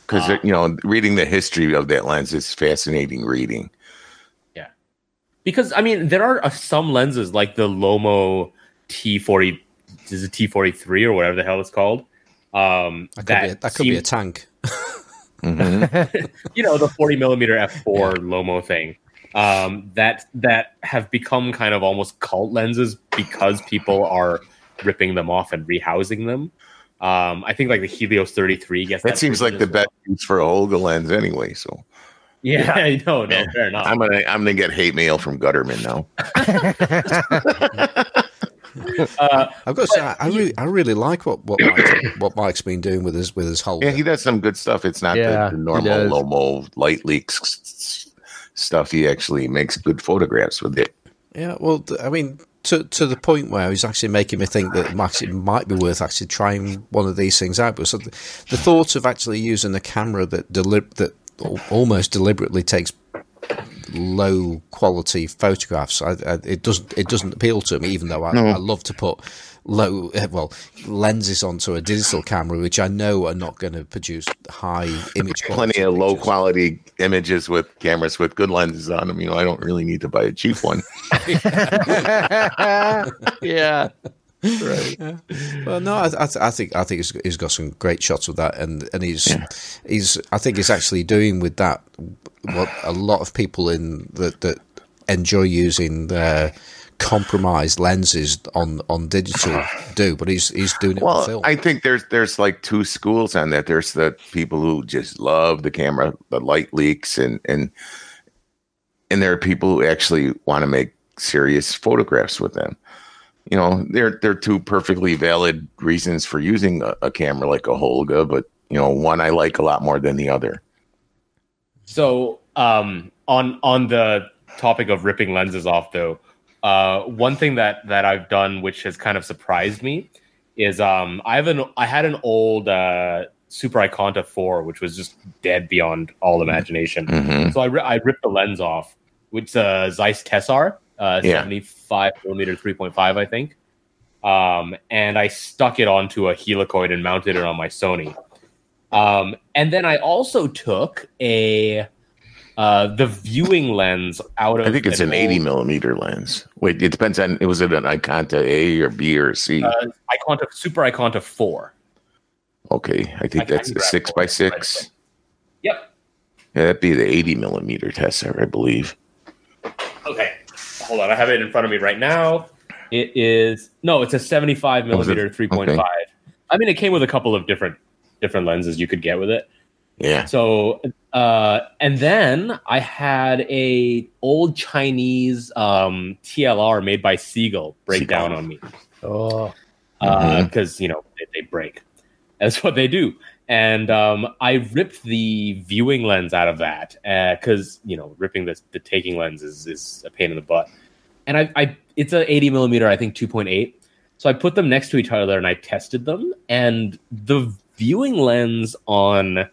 because Ah. you know, reading the history of that lens is fascinating reading. Yeah. Because I mean, there are uh, some lenses like the Lomo T40, is it T43 or whatever the hell it's called. Um, That could, that be, a, that could be a tank. Mhm. you know the 40 millimeter f4 lomo thing um, that that have become kind of almost cult lenses because people are ripping them off and rehousing them um, i think like the helios 33 gets that seems like the as best use for a Holga lens anyway. So well. yeah, I know no fair enough I'm gonna I'm gonna get hate mail from Gutterman now. uh, I've got to say, I, I really, I really like what what Mike's, what Mike's been doing with his with his whole. Yeah, he does some good stuff. It's not Yeah, the, the he normal. Lomo light leaks stuff. He actually makes good photographs with it. Yeah, well, I mean, to to the point where he's actually making me think that Max, it might be worth actually trying one of these things out. But so the, the thought of actually using a camera that delib- that almost deliberately takes low quality photographs, I, I, it doesn't it doesn't appeal to me. Even though I, I love to put low uh, well lenses onto a digital camera, which I know are not going to produce high image quality. Plenty of low quality images with cameras with good lenses on them. You know, I don't really need to buy a cheap one. yeah. Well, no, I, I, th- I think I think he's, he's got some great shots with that, and and he's he's I think he's actually doing with that what a lot of people in that that enjoy using their compromised lenses on on digital do, but he's he's doing it Well, with film. I think there's there's like two schools on that. There's the people who just love the camera, the light leaks, and and and there are people who actually want to make serious photographs with them. You know, they're they're two perfectly valid reasons for using a, a camera like a Holga, but you know, one I like a lot more than the other. So, um, on on the topic of ripping lenses off, though, uh, one thing that that I've done, which has kind of surprised me, is um, I have an I had an old uh, Super Ikonta four, which was just dead beyond all imagination. hmm So I I ripped the lens off, which uh, Zeiss Tessar, uh, Yeah. seventy five millimeter three point five, I think. Um, and I stuck it onto a helicoid and mounted it on my Sony. Um, and then I also took a uh, the viewing lens out of. I think it's an 80 old, millimeter lens. Wait, it depends on was it an Ikonta A or B or C? uh, Ikonta Super Ikonta four. okay, I think I- that's a six by six. Yep. Yeah, that'd be the 80 millimeter Tessar, I believe. Okay, hold on. I have it in front of me right now. It is no, it's a 75 millimeter 3.5. Okay. I mean, it came with a couple of different different lenses you could get with it. Yeah. So, uh, and then I had a old Chinese um, TLR made by Seagull break Seagull. down on me Oh, because you know they, they break. That's what they do. And um, I ripped the viewing lens out of that because you know ripping the, the taking lens is, is a pain in the butt. And I, I it's an 80 millimeter, I think 2.8. So I put them next to each other and I tested them, and the viewing lens on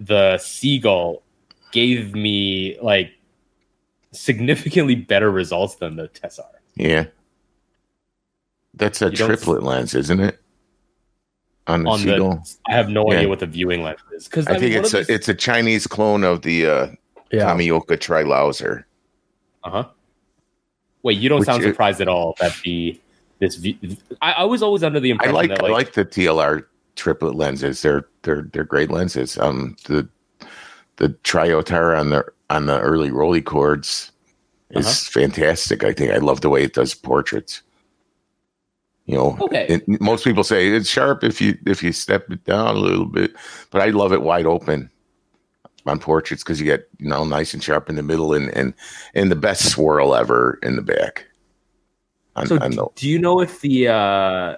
the Seagull gave me like significantly better results than the Tessar. Yeah. That's a You triplet lens, isn't it? On the on Seagull. the I have no Yeah. idea what the viewing lens is because I, think it's a it's a Chinese clone of the uh, yeah. Kamioka Trilauser. uh huh. Wait, you don't Which sound is- surprised at all that the this v- I, I was always under the impression I impression like that I like, like the TLR triplet lenses. They're they're they're great lenses. Um the the Triotar on the on the early Rolleicords is Uh-huh. fantastic. I think I love the way it does portraits. You know, Okay. it- most people say it's sharp if you if you step it down a little bit, but I love it wide open on portraits because you get you know nice and sharp in the middle and and and the best swirl ever in the back. On, So on the, do you know if the uh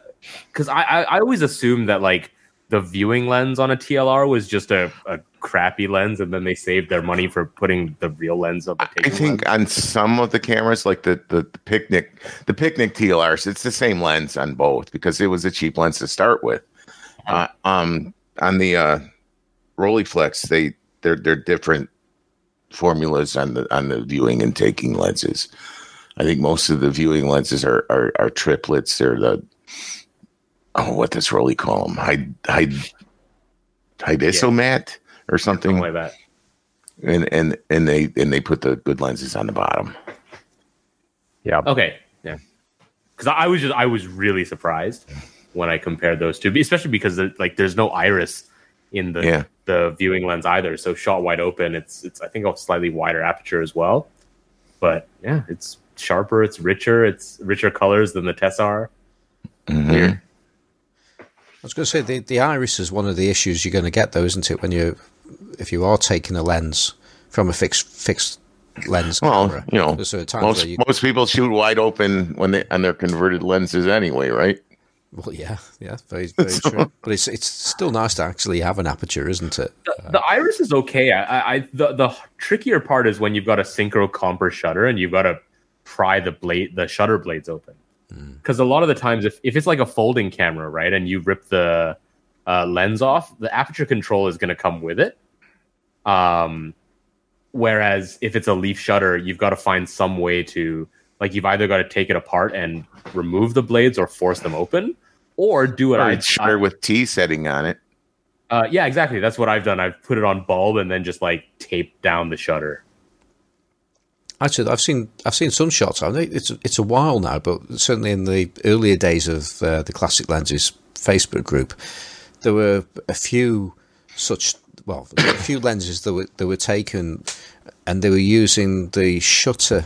because I, I I always assume that like the viewing lens on a TLR was just a, a crappy lens, and then they saved their money for putting the real lens on the I think lens. on some of the cameras, like the, the the picnic, the picnic TLRs, it's the same lens on both because it was a cheap lens to start with. Uh, um, on the uh, Rolleiflex, they they're they're different formulas on the on the viewing and taking lenses. I think most of the viewing lenses are are, are triplets. They're the oh, what does Rollei call them? Hyd hyd Heidosmat or something something like that. and and and they and they put the good lenses on the bottom. yeah. Okay, yeah. Because I was just I was really surprised when I compared those two, especially because there- like there's no iris in the Yeah. the viewing lens either. So shot wide open, it's it's I think a slightly wider aperture as well. But yeah, it's sharper, it's richer, it's richer colors than the Tessar. Mhm. Weird. I was going to say the, the iris is one of the issues you're going to get, though, isn't it? When you if you are taking a lens from a fixed fixed lens Well, camera, you know, times most you most people shoot wide open when they on their converted lenses anyway, right? well, yeah, yeah, very very true. But it's it's still nice to actually have an aperture, isn't it? The, uh, the iris is okay. I, I- I the the trickier part is when you've got a synchro Compur shutter and you've got to pry the blade the shutter blades open. Because a lot of the times, if, if it's like a folding camera, right, and you rip the uh, lens off, the aperture control is going to come with it. Um, whereas if it's a leaf shutter, you've got to find some way to like you've either got to take it apart and remove the blades or force them open, or do what Or I shutter with T setting on it. uh, yeah, exactly. That's what I've done. I've put it on bulb and then just like taped down the shutter. Actually, I've seen I've seen some shots. I it's it's a while now, but certainly in the earlier days of uh, the Classic Lenses Facebook group, there were a few such well, a few lenses that were that were taken, and they were using the shutter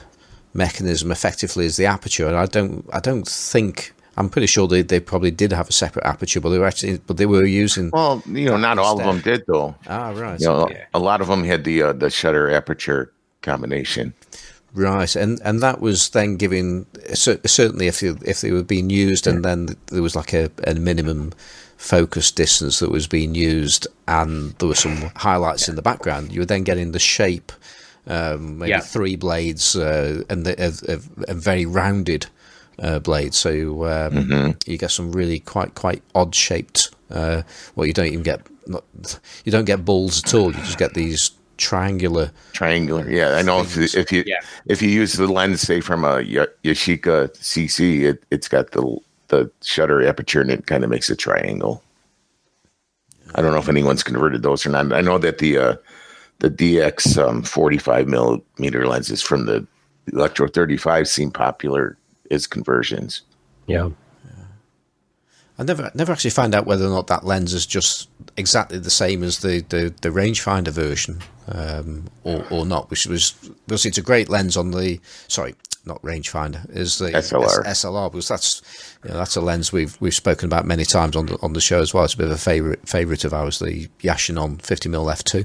mechanism effectively as the aperture. And I don't I don't think I'm pretty sure they, they probably did have a separate aperture, but they were actually but they were using Well, you know, not all of them did though. ah right You know, okay. a lot of them had the uh, the shutter aperture combination. Right, and and that was then giving certainly if you, if they were being used, and then there was like a, a minimum focus distance that was being used, and there were some highlights in the background. You were then getting the shape, um, maybe Yeah. three blades, uh, and the, a, a, a very rounded uh, blade. So um, you get some really quite quite odd shaped. Uh, well, you don't even get not, you don't get balls at all. You just get these triangular. Triangular, yeah. I know if you- if you Yeah. if you use the lens, say from a Ya- Yashica CC, it it's got the the shutter aperture and it kind of makes a triangle. I don't know if anyone's converted those or not. I know that the uh, the DX um, 45 millimeter lenses from the Electro 35 seem popular as conversions. Yeah. I never never actually find out whether or not that lens is just exactly the same as the the, the rangefinder version, um, or or not. Which was because it's a great lens on the sorry, not rangefinder is the SLR. S- SLR because that's you know, that's a lens we've we've spoken about many times on the on the show as well. It's a bit of a favorite favorite of ours, the Yashinon 50 mm f two.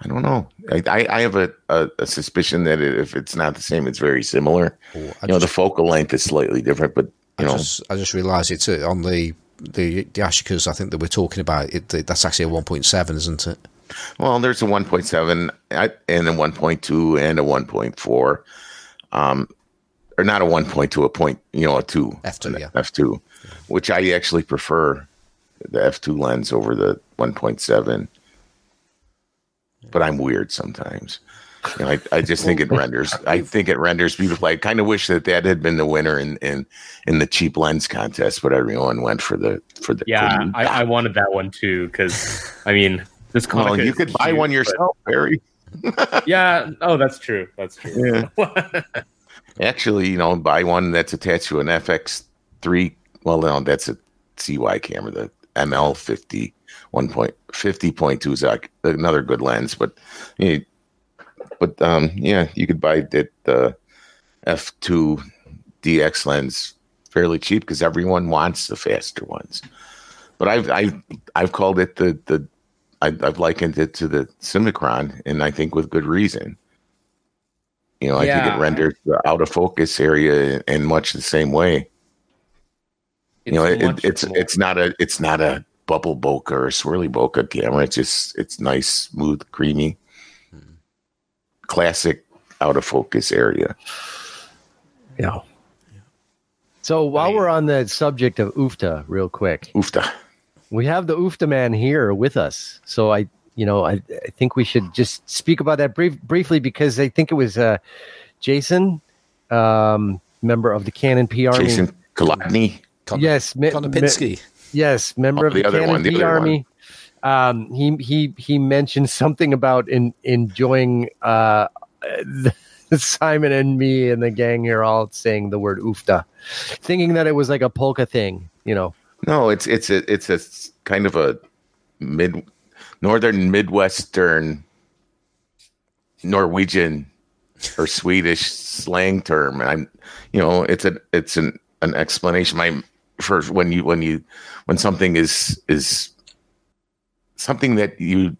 I don't know. I, I, have a, a, a suspicion that if it's not the same, it's very similar. I you know, the focal length is slightly different, but you I know, just I just realised it's uh, on the the the Yashica's I think that we're talking about. It that's actually a 1.7, isn't it? Well, there's a 1.7 and a 1.2 and a 1.4. Um, or not a 1.2, a point, you know, a two. F2, an yeah. F2, which I actually prefer the F2 lens over the 1.7. But I'm weird sometimes. You know, I, I just think it renders. I think it renders beautiful. I kind of wish that that had been the winner in, in in the cheap lens contest, but everyone went for the for the. Yeah, I, I wanted that one too because I mean this well, you could buy one but- yourself, Barry. Yeah. Oh, that's true. That's true. Actually, you know, buy one that's attached to an FX3. Well, no, that's a CY camera. The ML50 1.50.2 is another good lens, but you know, but um, yeah, you could buy that the F2 DX lens fairly cheap because everyone wants the faster ones. But I've I've I've called it the the I've, I've likened it to the Cinnamon, and I think with good reason. You know, I think it renders the out of focus area in much the same way. you know, it, it's more- it's not a it's not a bubble bokeh or a swirly bokeh camera. It's just it's nice, smooth, creamy, hmm. classic out of focus area. Yeah. So while mean- we're on the subject of UFTA, real quick, Oofta. We have the UFTA man here with us. So I, you know, I, I think we should just speak about that brief, briefly because I think it was uh, Jason, um, member of the Canon PR. Jason Kolodny. Yes, me- Konopinski. Yes, member Oh, of the, the other Canon one, the P other one. Army. Um, he he he mentioned something about in, enjoying uh, the, Simon and me and the gang here all saying the word "oofta," thinking that it was like a polka thing. You know, No, it's it's a it's a kind of a mid northern midwestern Norwegian or Swedish slang term. And I'm you know, it's a it's an an explanation my for when you when you when something is is something that you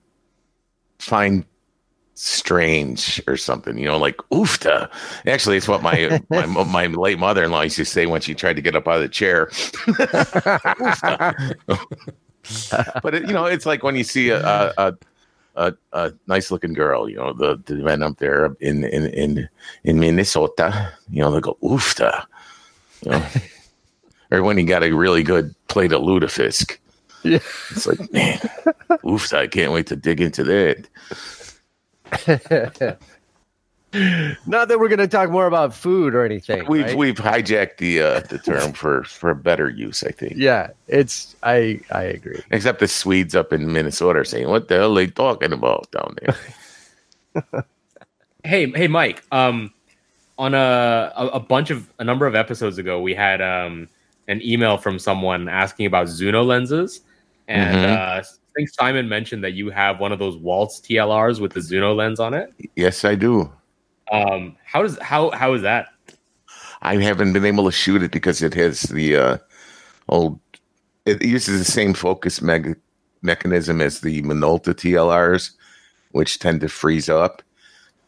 find strange or something, you know, like oofta. Actually, it's what my my, my late mother in law used to say when she tried to get up out of the chair. but it, you know, it's like when you see a a, a, a, nice looking girl, you know, the, the men up there in in in in Minnesota, you know, they go oofta, you know, or when you got a really good plate of lutefisk. Yeah. It's like, man, oofta, I can't wait to dig into that. not that we're going to talk more about food or anything. We've right? we've hijacked the uh, the term for for better use, I think. yeah, it's I I agree. Except the Swedes up in Minnesota are saying, "What the hell are they talking about down there?" Hey, hey, Mike. Um, on a, a a bunch of a number of episodes ago, we had um an email from someone asking about Zunow lenses, and Mhm. uh, I think Simon mentioned that you have one of those Walz TLRs with the Zunow lens on it. yes, I do. Um, how does how how is that? I haven't been able to shoot it because it has the uh, old. It uses the same focus meg- mechanism as the Minolta TLRs, which tend to freeze up.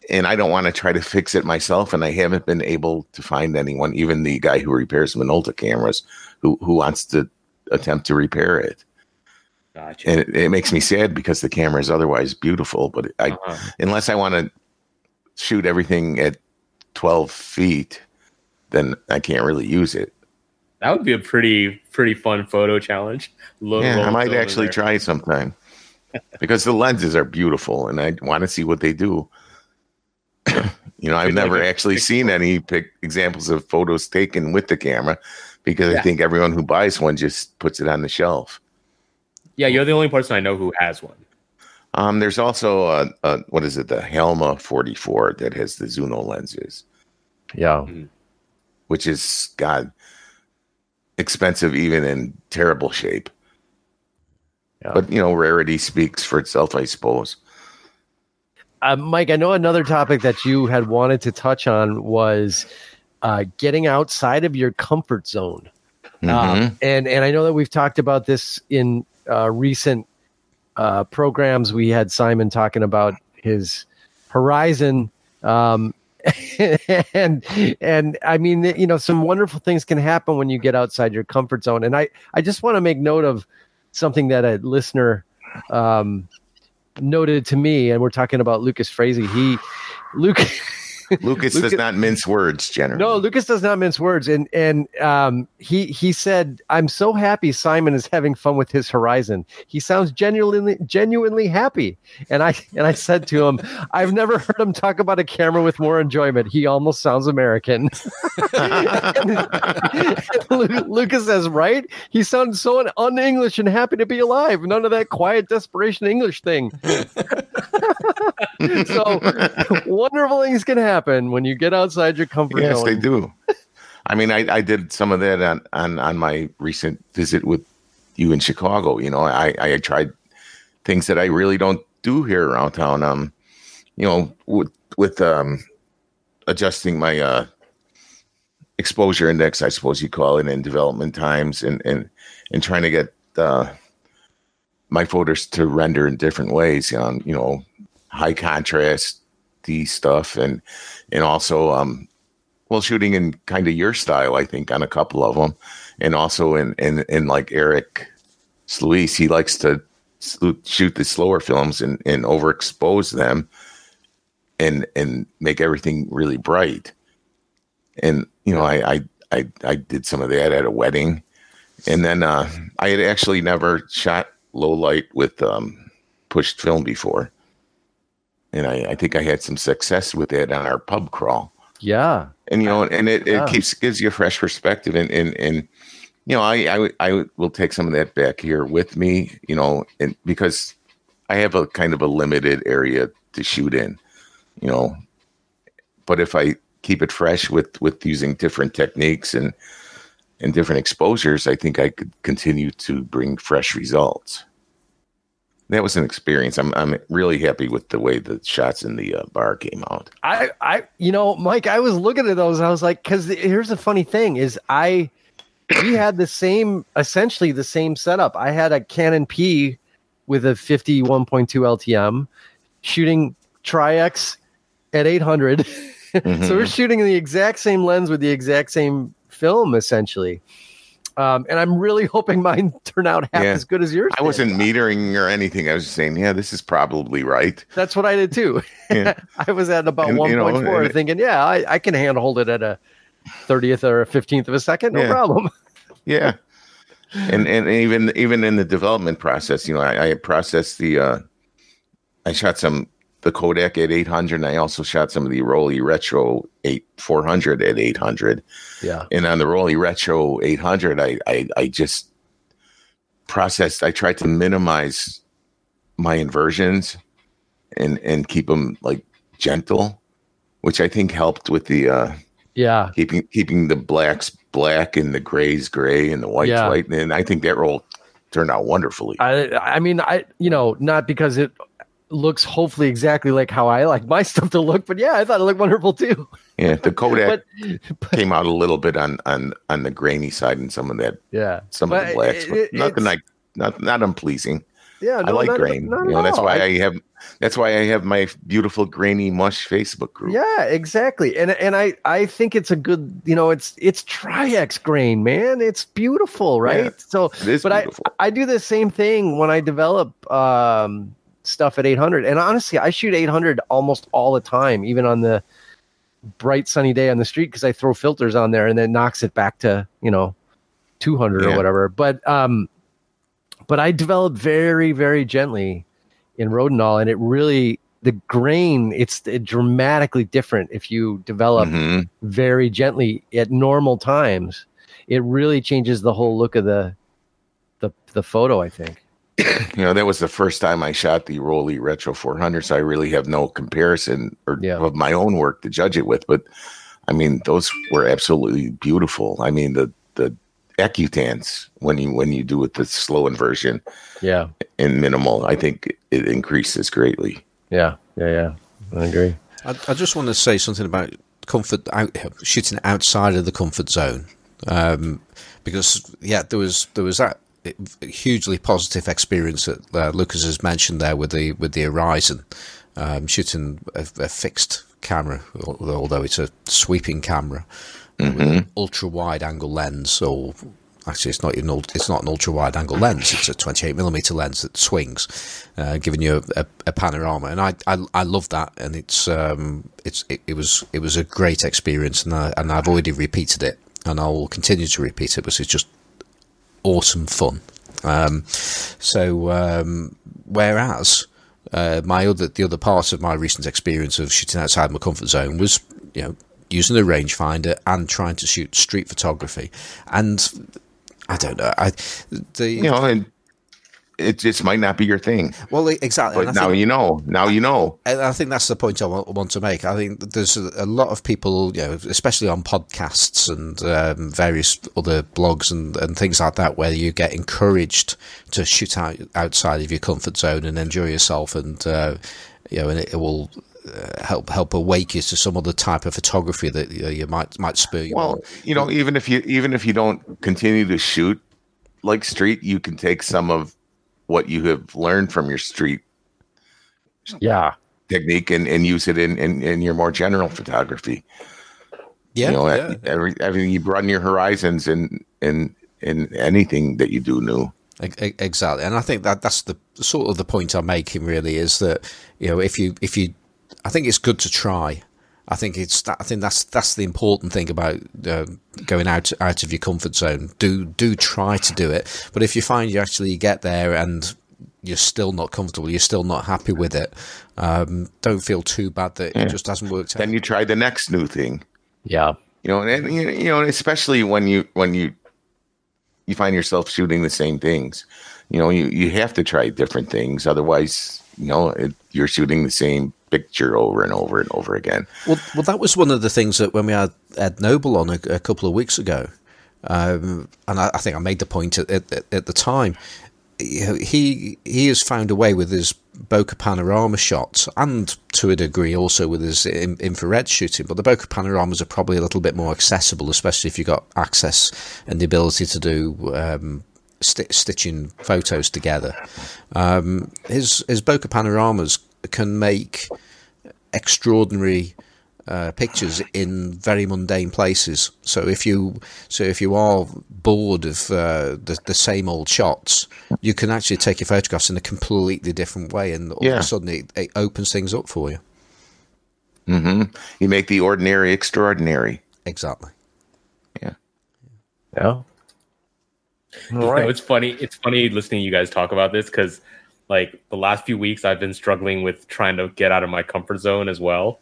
And I don't want to try to fix it myself, and I haven't been able to find anyone, even the guy who repairs Minolta cameras, who who wants to attempt to repair it. Gotcha. And it, it makes me sad because the camera is otherwise beautiful, but I Uh-huh. unless I want to shoot everything at 12 feet, then I can't really use it. That would be a pretty pretty fun photo challenge. Low- yeah, low I might actually there. try sometime because the lenses are beautiful and I want to see what they do. you know, I've like never a actually seen any pic- examples of photos taken with the camera because I think everyone who buys one just puts it on the shelf. Yeah, you're the only person I know who has one. Um, there's also a, a what is it, the Helma 44 that has the Zunow lenses. Yeah, which is God. expensive even in terrible shape. Yeah. But you know, rarity speaks for itself, I suppose. Uh, Mike, I know another topic that you had wanted to touch on was uh, getting outside of your comfort zone. Mhm. Um, and and I know that we've talked about this in uh, recent uh, programs. We had Simon talking about his horizon, um, and and I mean, you know, some wonderful things can happen when you get outside your comfort zone. And I I just want to make note of something that a listener um, noted to me, and we're talking about Lucas Frazee. He Luke. Lucas, Lucas- does not mince words generally. No, Lucas does not mince words, and and um, he he said, "I'm so happy Simon is having fun with his Horizon. He sounds genuinely genuinely happy." And I and I said to him, "I've never heard him talk about a camera with more enjoyment. He almost sounds American." Lu- Lucas says, "Right? He sounds so un English and happy to be alive. None of that quiet desperation English thing." so wonderful things can happen when you get outside your comfort yes, zone. they do. I mean, I, I did some of that on, on, on my recent visit with you in Chicago. You know, I, I tried things that I really don't do here around town. Um, you know, with with um, adjusting my uh, exposure index, I suppose you call it, in development times, and and and trying to get uh, my photos to render in different ways. Um, you know, high contrast, stuff, and and also um, well, shooting in kind of your style, I think, on a couple of them, and also in in in like Eric Sluice, he likes to shoot the slower films and and overexpose them, and and make everything really bright. And you know, I I I, I did some of that at a wedding, and then uh, I had actually never shot low light with um, pushed film before, and I, I think I had some success with it on our pub crawl Yeah. and you know, and it, Yeah. it keeps gives you a fresh perspective, and and and you know, I, I I will take some of that back here with me, you know, and because I have a kind of a limited area to shoot in, you know, but if I keep it fresh with with using different techniques and and different exposures, I think I could continue to bring fresh results. That was an experience. I'm I'm really happy with the way the shots in the uh, bar came out. I, I, you know, Mike, I was looking at those. I was like, because here's the funny thing is, I, we had the same, essentially the same setup. I had a Canon P with a 51.2 LTM, shooting Tri-X at 800. Mhm. so we're shooting the exact same lens with the exact same film, essentially. Um, and I'm really hoping mine turn out half Yeah. as good as yours. I did. wasn't metering or anything. I was just saying, yeah, this is probably right. That's what I did too. Yeah. I was at about And, you know, 1.4 thinking, yeah, I, I can handhold it at a 30th or a 15th of a second, no Yeah. problem. Yeah. And and even even in the development process, you know, I, I processed the uh I shot some the Kodak at 800 and I also shot some of the Rollei Retro 8 400 at 800. Yeah. And on the Rollei Retro 800, I I, I just processed. I tried to minimize my inversions and and keep them like gentle, which I think helped with the uh Yeah. keeping keeping the blacks black and the grays gray and the whites Yeah. white. And I think that roll turned out wonderfully. I, I mean, I, you know, not because it looks hopefully exactly like how I like my stuff to look, but yeah, I thought it looked wonderful too. yeah, the Kodak But, came out a little bit on on on the grainy side and some of that yeah. some of the blacks. it- but nothing like not not unpleasing. Yeah. I like not- grain. not you know, that's all. why I- I, have that's why I have my beautiful grainy mush Facebook group. Yeah, exactly. And and I I think it's a good, you know, it's it's Tri-X grain, man. It's beautiful, right? Yeah, so but I. I do the same thing when I develop um, stuff at 800. And honestly, I shoot 800 almost all the time, even on the bright sunny day on the street, because I throw filters on there and then knocks it back to you know 200 or whatever. But um, but I develop very very gently in Rodinal, and it really the grain it's dramatically different if you develop Mhm. very gently at normal times it really changes the whole look of the the the photo i think You know, that was the first time I shot the Rollei Retro 400, so I really have no comparison or Yeah. of my own work to judge it with. But I mean, those were absolutely beautiful. I mean, the the acutance when you when you do it with the slow inversion Yeah, and minimal. I think it increases greatly. yeah, yeah, yeah. I agree. I, I just want to say something about comfort out, shooting outside of the comfort zone, um, because yeah, there was there was that hugely positive experience that uh, Lucas has mentioned there with the with the Horizon, um, shooting a, a fixed camera, although it's a sweeping camera, ultra wide angle lens, or actually it's not even it's not an ultra wide angle lens. It's a 28 millimeter lens that swings, uh, giving you a, a, a panorama, and I, I I love that, and it's um it's it, it was it was a great experience, and I, and I've already repeated it, and I will continue to repeat it because it's just awesome fun. Um, so um, whereas uh, my other the other part of my recent experience of shooting outside my comfort zone was you know using a rangefinder and trying to shoot street photography, and I don't know I the You know, it just might not be your thing. well exactly. But now think- you know. Now you know. And I think that's the point I want, want to make. I think there's a, lot of people, you know, especially on podcasts and um, various other blogs and, and things like that, where you get encouraged to shoot out outside of your comfort zone and enjoy yourself, and uh, you know, and it, will uh, help help awake you to some other type of photography that you, know, you might might spur you Well, on. you know, even if you even if you don't continue to shoot like street, you can take some of what you have learned from your street Yeah, technique and, and use it in, in, in your more general photography. Yeah, you know, yeah. every, every you broaden your horizons in in in anything that you do new. Exactly, and I think that that's the sort of the point I'm making. Really, is that you know if you if you, I think it's good to try. I think it's that, I think that's that's the important thing about uh, going out out of your comfort zone. Do do try to do it, but if you find you actually get there and you're still not comfortable, you're still not happy with it, um, don't feel too bad that it just hasn't worked out. Then you try the next new thing. yeah, You know, and you you know, especially when you when you you find yourself shooting the same things. You know, you you have to try different things, otherwise, you know, it, you're shooting the same picture over and over and over again. Well, well, that was one of the things that when we had Ed Noble on a, a couple of weeks ago, um, and I, I think I made the point at, at, at the time. He he has found a way with his bokeh panorama shots, and to a degree also with his in, infrared shooting. But the bokeh panoramas are probably a little bit more accessible, especially if you've got access and the ability to do um, sti- stitching photos together. Um, his his bokeh panoramas can make extraordinary uh, pictures in very mundane places. So if you so if you are bored of uh, the the same old shots, you can actually take your photographs in a completely different way, and all of a sudden it, it opens things up for you. hmm You make the ordinary extraordinary. Exactly. yeah. You know, it's funny. It's funny listening to you guys talk about this because, like, the last few weeks I've been struggling with trying to get out of my comfort zone as well,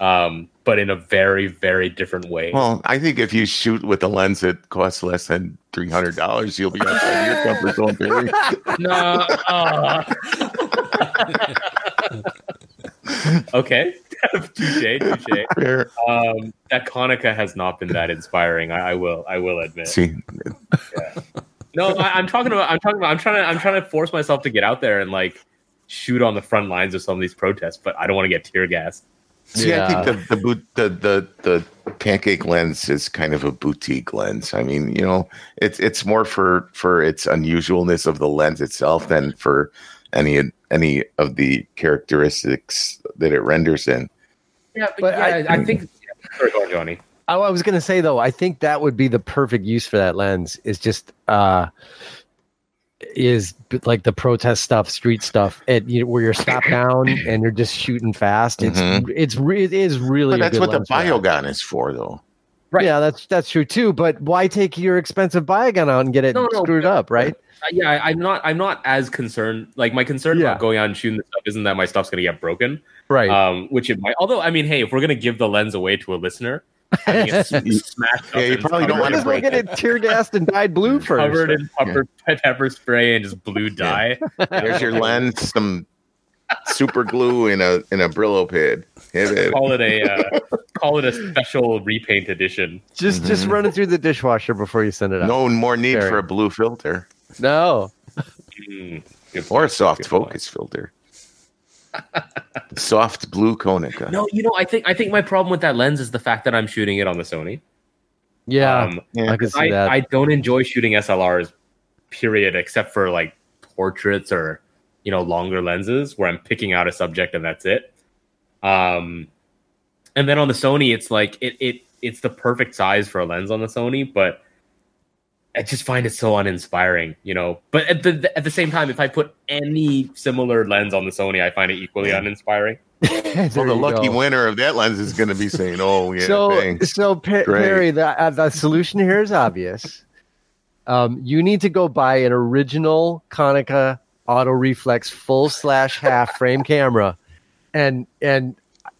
um, but in a very, very different way. Well, I think if you shoot with a lens that costs less than three hundred dollars, you'll be outside of your comfort zone. Barry. no. uh. okay. touche, touche. Fair. Um, that Konica has not been that inspiring. I, I will. I will admit. See, No, I, I'm talking about. I'm talking about. I'm trying to. I'm trying to force myself to get out there and like shoot on the front lines of some of these protests, but I don't want to get tear gassed. see, I think the the, boot, the the the pancake lens is kind of a boutique lens. I mean, you know, it's it's more for for its unusualness of the lens itself than for any any of the characteristics that it renders in. Yeah, But yeah, I- I, think. Sorry, go on, Johnny. I, I was gonna say though, I think that would be the perfect use for that lens. Is just uh, is like the protest stuff, street stuff, it, you know, where you're stopped down and you're just shooting fast. It's Mhm. it's re- it is really. But a that's good what the lens for that. Biogon is for, though. Right. Yeah, that's that's true too. But why take your expensive Biogon out and get it No, no, screwed but- up, right? Uh, yeah, I, I'm not. I'm not as concerned. Like my concern Yeah. about going out and shooting this stuff isn't that my stuff's gonna get broken. Right. Um, which it might. Although, I mean, hey, if we're gonna give the lens away to a listener, having it s- smashed up Yeah, you probably don't covered wanna Might in- break get it. it tear gassed and dyed blue first. covered in pepper, pepper spray and just blue dye. There's your lens, some super glue in a in a Brillo pad. Hit. Call it a uh, call it a special repaint edition. Just just run it through the dishwasher before you send it out. No more need Very. for a blue filter No. Mm, or a soft good point. focus filter. Soft blue Konica. No, you know, I think I think my problem with that lens is the fact that I'm shooting it on the Sony. Yeah, Um, Yeah. I can see I, that. I don't enjoy shooting SLRs, period, except for like portraits or you know longer lenses where I'm picking out a subject and that's it. Um, and then on the Sony, it's like it it it's the perfect size for a lens on the Sony, but I just find it so uninspiring, you know. But at the at the same time, if I put any similar lens on the Sony, I find it equally uninspiring. There Well, the lucky go. winner of that lens is going to be saying, "Oh yeah, so, thanks." so Pa- Perry, the, uh, the solution here is obvious. Um, you need to go buy an original Konica auto reflex full slash half frame camera, and and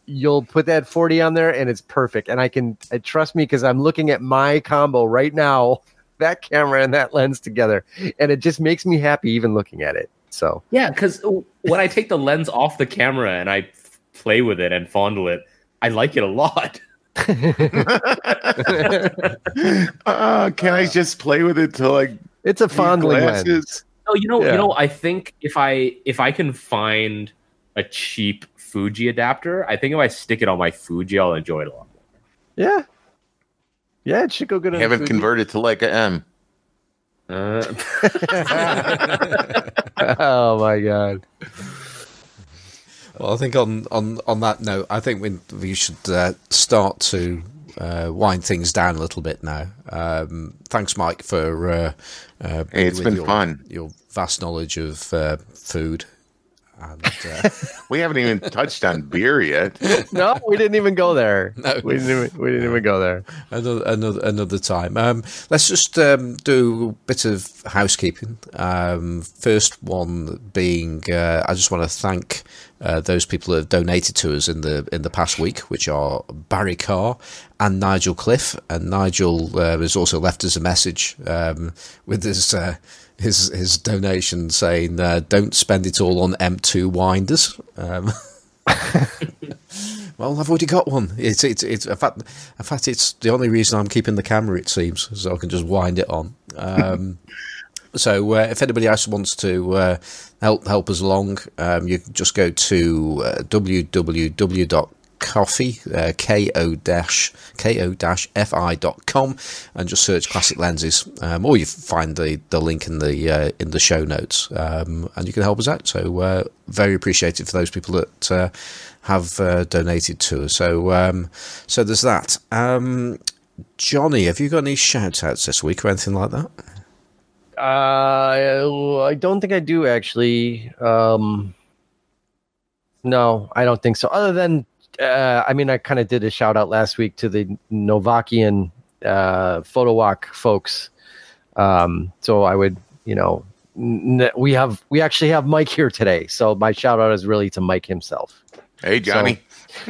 you'll put that forty on there, and it's perfect. And I can uh, trust me because I'm looking at my combo right now, that camera and that lens together, and it just makes me happy even looking at it. So Yeah, because when I take the lens off the camera and I play with it and fondle it, I like it a lot. uh, can I just play with it till like it's a fondling lens. glasses? No, you know, Yeah. you know, I think if I if I can find a cheap Fuji adapter, I think if I stick it on my Fuji, I'll enjoy it a lot more. Yeah, yeah, it should go good. on Haven't it Fuji. converted to like a M. Uh, oh my god. Well, I think on, on, on that note, I think we, we should uh, start to uh, wind things down a little bit now. Um, thanks, Mike, for uh, uh, Hey, it's with been your, fun. Your vast knowledge of uh, food. And uh, We haven't even touched on beer yet. No, we didn't even go there. No. we didn't. Even, we didn't even go there. another another another time. Um, let's just um, do a bit of housekeeping. Um, first one being, uh, I just want to thank uh, those people that have donated to us in the in the past week, which are Barry Carr and Nigel Cliff. And Nigel uh, has also left us a message um, with his. His his donation saying, uh, "Don't spend it all on M2 winders." Um, Well, I've already got one. It's it's it's in fact, in fact, it's the only reason I'm keeping the camera. It seems so I can just wind it on. Um, so uh, if anybody else wants to uh, help help us along, um, you can just go to uh, www.coffee uh, ko dash ko dash fi dot com and just search classic lenses, um, or you find the, the link in the uh, in the show notes, um, and you can help us out. So uh, very appreciated for those people that uh, have uh, donated to us. So um, so there's that. Um, Johnny, have you got any shout outs this week or anything like that? Uh, I don't think I do actually. Um, no, I don't think so. Other than, uh, I mean, I kind of did a shout out last week to the Novakian uh, photo walk folks. Um, so I would, you know, n- we have we actually have Mike here today. So my shout out is really to Mike himself. Hey, Johnny.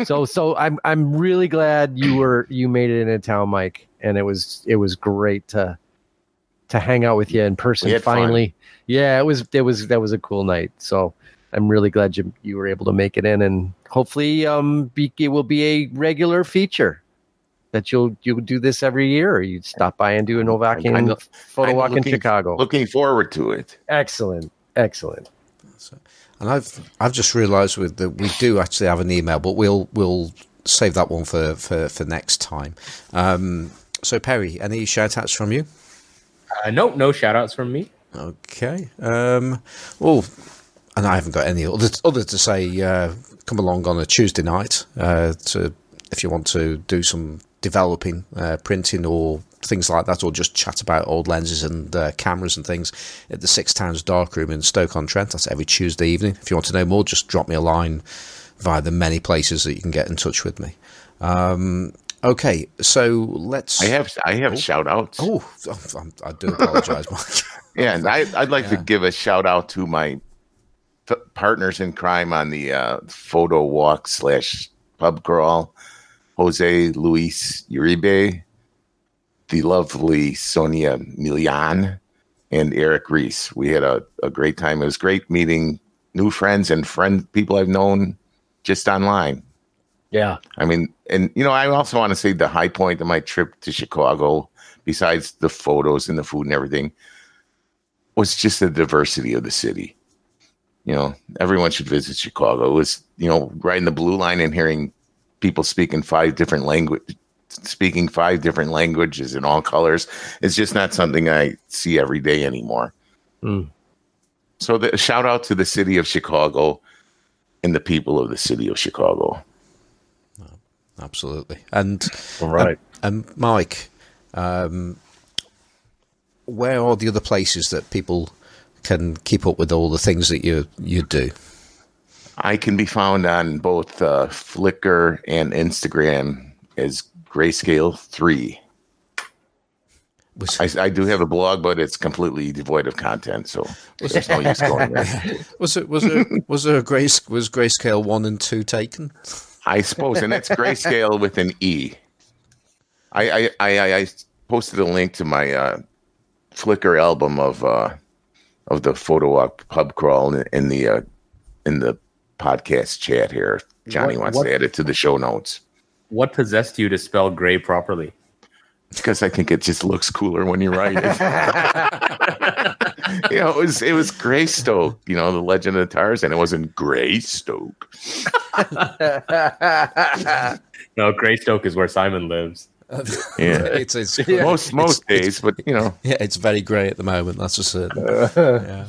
so so I'm I'm really glad you were you made it into town, Mike, and it was it was great to to hang out with you in person had fun. finally. Yeah, it was it was that was a cool night. So I'm really glad you you were able to make it in, and hopefully um be, it will be a regular feature that you'll you'll do this every year, or you stop by and do a Novakian kinda- photo kinda walk in Chicago. Looking forward to it. excellent, excellent. And I've I've just realised that we do actually have an email, but we'll we'll save that one for for, for next time. Um, so Perry, any shout outs from you? uh, no, no shout outs from me. Okay. Um, well, and I haven't got any other other to say. Uh, come along on a Tuesday night uh, to if you want to do some developing, uh, printing, or things like that, or just chat about old lenses and uh, cameras and things at the Six Towns Darkroom in Stoke on Trent. That's every Tuesday evening. If you want to know more, just drop me a line via the many places that you can get in touch with me. Um, okay, so let's. I have I have shout outs. Oh, I'm- I do apologise, Mike. Yeah, and I, I'd like Yeah. to give a shout out to my partners in crime on the uh, photo walk slash pub crawl, Jose Luis Uribe, the lovely Sonia Milian, and Eric Reese. We had a, a great time. It was great meeting new friends and friend people I've known just online. Yeah. I mean, and you know, I also want to say the high point of my trip to Chicago, besides the photos and the food and everything, was just the diversity of the city. You know, everyone should visit Chicago. It was, you know, riding the blue line and hearing people speaking five different language speaking five different languages in all colors. It's just not something I see every day anymore. Mm. So the shout out to the city of Chicago and the people of the city of Chicago. Absolutely. And All right. and Mike, um, where are the other places that people can keep up with all the things that you you do? I can be found on both uh, Flickr and Instagram as Greyscale Three. Was, I, I do have a blog, but it's completely devoid of content, so there's no use going there. was it was it was there a grace was grayscale one and two taken? I suppose, and that's Greyscale with an E. I I I, I posted a link to my uh, Flickr album of uh, of the photo walk pub crawl in, in the uh, in the podcast chat here. Johnny What- wants what- to add it to the show notes. What possessed you to spell gray properly? because I think it just looks cooler when you write it. you know, it was it was Greystoke, you know, the Legend of the Tarzan. It wasn't Greystoke. No, Greystoke is where Simon lives. Yeah. it's it's Most most It's- days, but you know, yeah, it's very grey at the moment. That's for certain. yeah.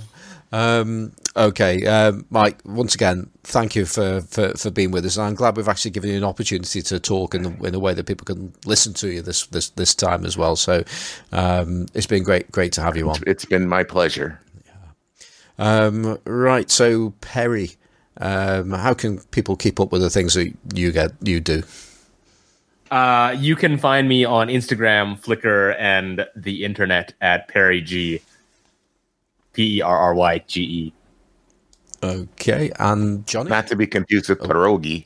Um, okay, um, Mike. Once again, thank you for, for, for being with us. I'm glad we've actually given you an opportunity to talk in, the, in a way that people can listen to you this this, this time as well. So um, it's been great great to have you on. it's been my pleasure. Um, right, so Perry, um, how can people keep up with the things that you get you do? Uh, you can find me on Instagram, Flickr, and the internet at Perry G. P E R R Y G E. Okay, and Johnny. Not to be confused with pierogi.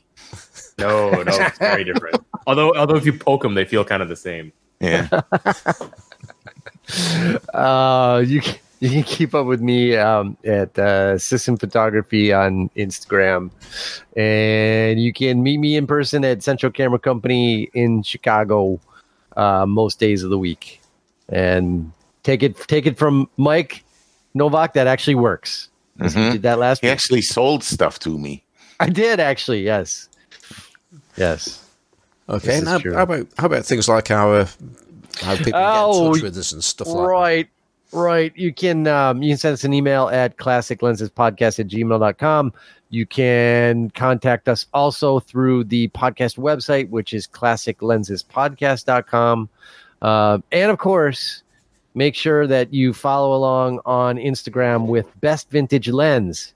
No, no, it's very different. Although, although if you poke them, they feel kind of the same. Yeah. Uh, you can, you can keep up with me um, at uh, System Photography on Instagram, and you can meet me in person at Central Camera Company in Chicago uh, most days of the week. And take it take it from Mike Novak. That actually works. Mhm. Did that last He week? actually sold stuff to me. I did actually. Yes. Yes. Okay, This and is how, about how about things like our how people get in Oh, touch with us and stuff like right right you can um, you can send us an email at classiclensespodcast at gmail.com you can contact us also through the podcast website which is classiclensespodcast.com uh, and of course make sure that you follow along on instagram with best vintage lens.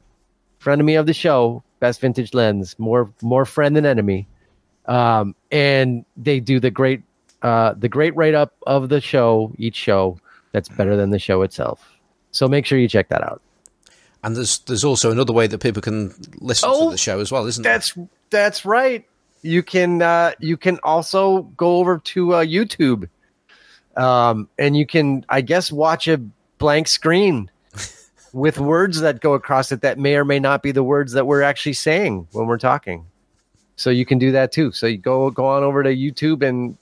Friend of me of the show best vintage lens. More more friend than enemy. Um, and they do the great uh, the great write up of the show, each show that's better than the show itself. So make sure you check that out. And there's there's also another way that people can listen Oh, to the show as well, isn't there? That's that's right. You can uh, you can also go over to uh, YouTube, um, and you can I guess watch a blank screen with words that go across it that may or may not be the words that we're actually saying when we're talking. So you can do that too. So you go go on over to YouTube and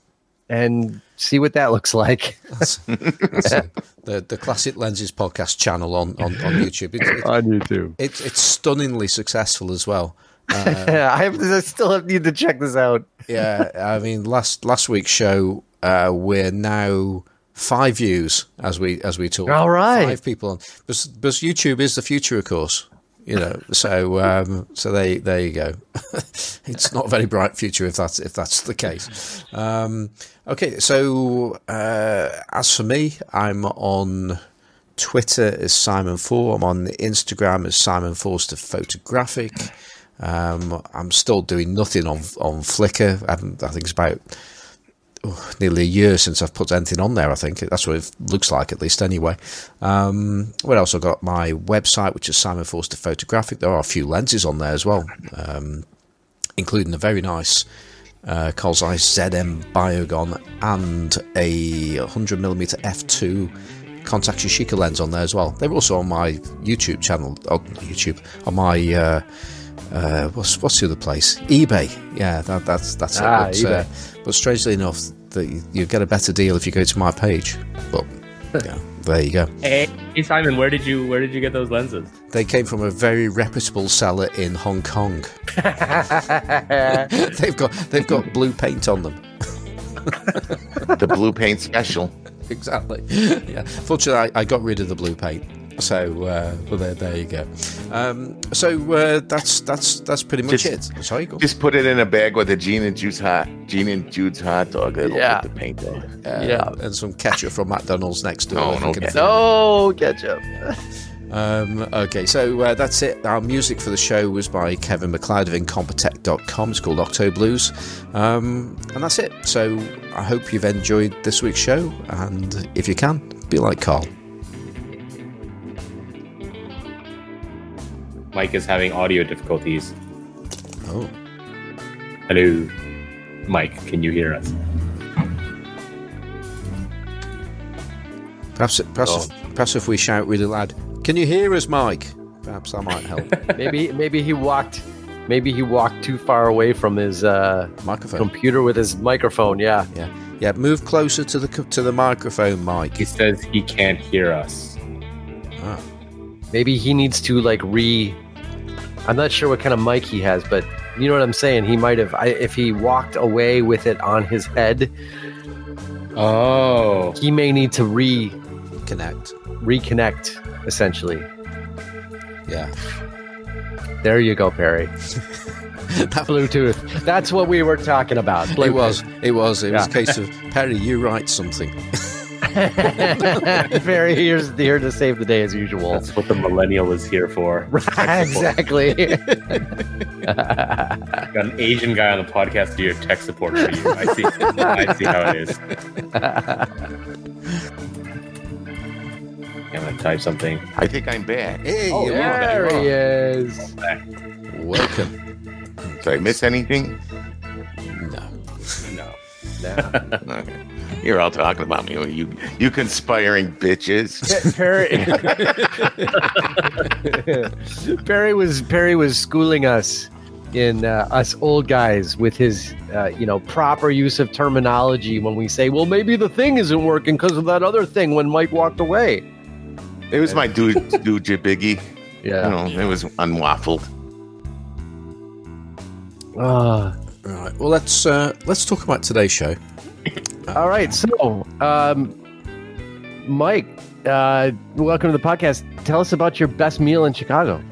and see what that looks like. That's, that's it. the the Classic Lenses podcast channel on on, on YouTube. It, it, on YouTube. it's it's stunningly successful as well. I have I still have, need to check this out. Yeah, I mean last last week's show uh, we're now five views as we as we talk. All right. five people on. But, but YouTube is the future, of course. You know, so um, so there there you go. it's not a very bright future if that's if that's the case. Um, okay, so uh, as for me, I'm on Twitter as Simon Four. I'm on Instagram as Simon Forster Photographic. Um, I'm still doing nothing on on Flickr. I, I think it's about oh, nearly a year since I've put anything on there. I think that's what it looks like, at least anyway. Um, else? I've got my website, which is Simon Forster Photographic. There are a few lenses on there as well, um, including a very nice uh, Zeiss ZM Biogon and a 100mm f2 Contax Yashica lens on there as well. They're also on my YouTube channel, on YouTube, on my uh, uh, what's what's the other place? eBay. Yeah, that, that's that's Ah, it. But, uh, but strangely enough, the, you get a better deal if you go to my page. But yeah, there you go. Hey, hey, Simon, where did you where did you get those lenses? They came from a very reputable seller in Hong Kong. they've got they've got blue paint on them. the blue paint special. exactly. Yeah. Fortunately, I, I got rid of the blue paint. So, uh, well, there, there you go. Um, so uh, that's that's that's pretty much Just- it. Sorry, go. Just put it in a bag with a Gene and Jude's hot Gene and Jude's hot dog. It'll Yeah. put the paint on. Uh, yeah. and some ketchup from McDonald's next door. No, no we ketchup. no ketchup. Um, okay, so uh, that's it. Our music for the show was by Kevin MacLeod of Incompetech.com. It's called Octo Blues. Um, and that's it. So I hope you've enjoyed this week's show. And if you can, be like Carl. Mike is having audio difficulties. Oh, Hello, Mike. Can you hear us? perhaps, perhaps, if, perhaps if we shout really loud, can you hear us, Mike? Perhaps that might help. Maybe maybe he walked maybe he walked too far away from his uh, Microphone. computer with his microphone. Yeah. Yeah, yeah. Move closer to the to the microphone, Mike. He says he can't hear us. Ah. Maybe he needs to like re. I'm not sure what kind of mic he has, but you know what I'm saying. He might have I, if he walked away with it on his head. Oh, He may need to re Connect. reconnect. Essentially, Yeah. there you go, Perry. that Bluetooth. That's what we were talking about. It was. It was. It was a case of Perry. You write something. Perry here's here to save the day as usual. that's what the millennial is here for. Tech support. exactly. Got an Asian guy on the podcast to do your tech support for you. I see. I see how it is. I'm gonna type something. I think I'm back. Hey, Oh, you're there he is. Welcome. Did I miss anything? No. No. Okay. You're all talking about me. You you conspiring bitches. Perry. Perry was Perry was schooling us in uh, us old guys with his uh, you know proper use of terminology when we say, well, maybe the thing isn't working because of that other thing when Mike walked away. It was my dude dude biggie. Yeah. You know, it was unwaffled. Ah. Right. Well, let's uh, let's talk about today's show. all right. So, um, Mike, uh, welcome to the podcast. Tell us about your best meal in Chicago.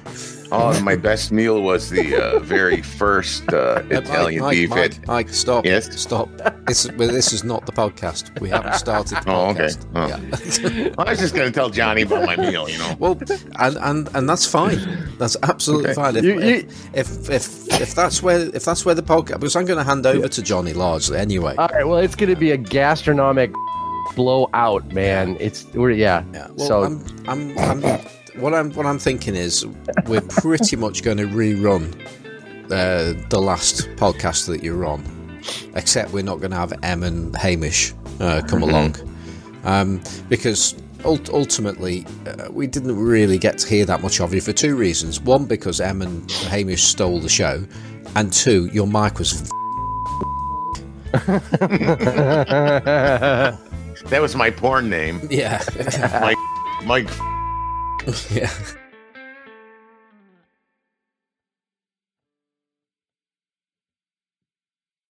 Oh, my best meal was the uh, very first uh, Italian Mike, beef. Mike, Mike, Mike, stop. Yes? Stop. This, well, this is not the podcast. We haven't started the Oh, okay. Oh. Yeah. I was just going to tell Johnny about my meal, you know. Well, and, and and that's fine. That's absolutely Okay. fine. If, You- you- if, if if if that's where if that's where the podcast, because I'm going to hand over to Johnny largely anyway. All right. Well, it's going to be a gastronomic blowout, man. It's we're yeah. Yeah. Well, so I'm, I'm, I'm, what I'm, what I'm thinking is, we're pretty much going to rerun uh, the last podcast that you're on, except we're not going to have Em and Hamish uh, come along, um, because ult- ultimately uh, we didn't really get to hear that much of you for two reasons. One, because Em and Hamish stole the show, and two, your mic was. That was my porn name. yeah. Mike, Mike yeah.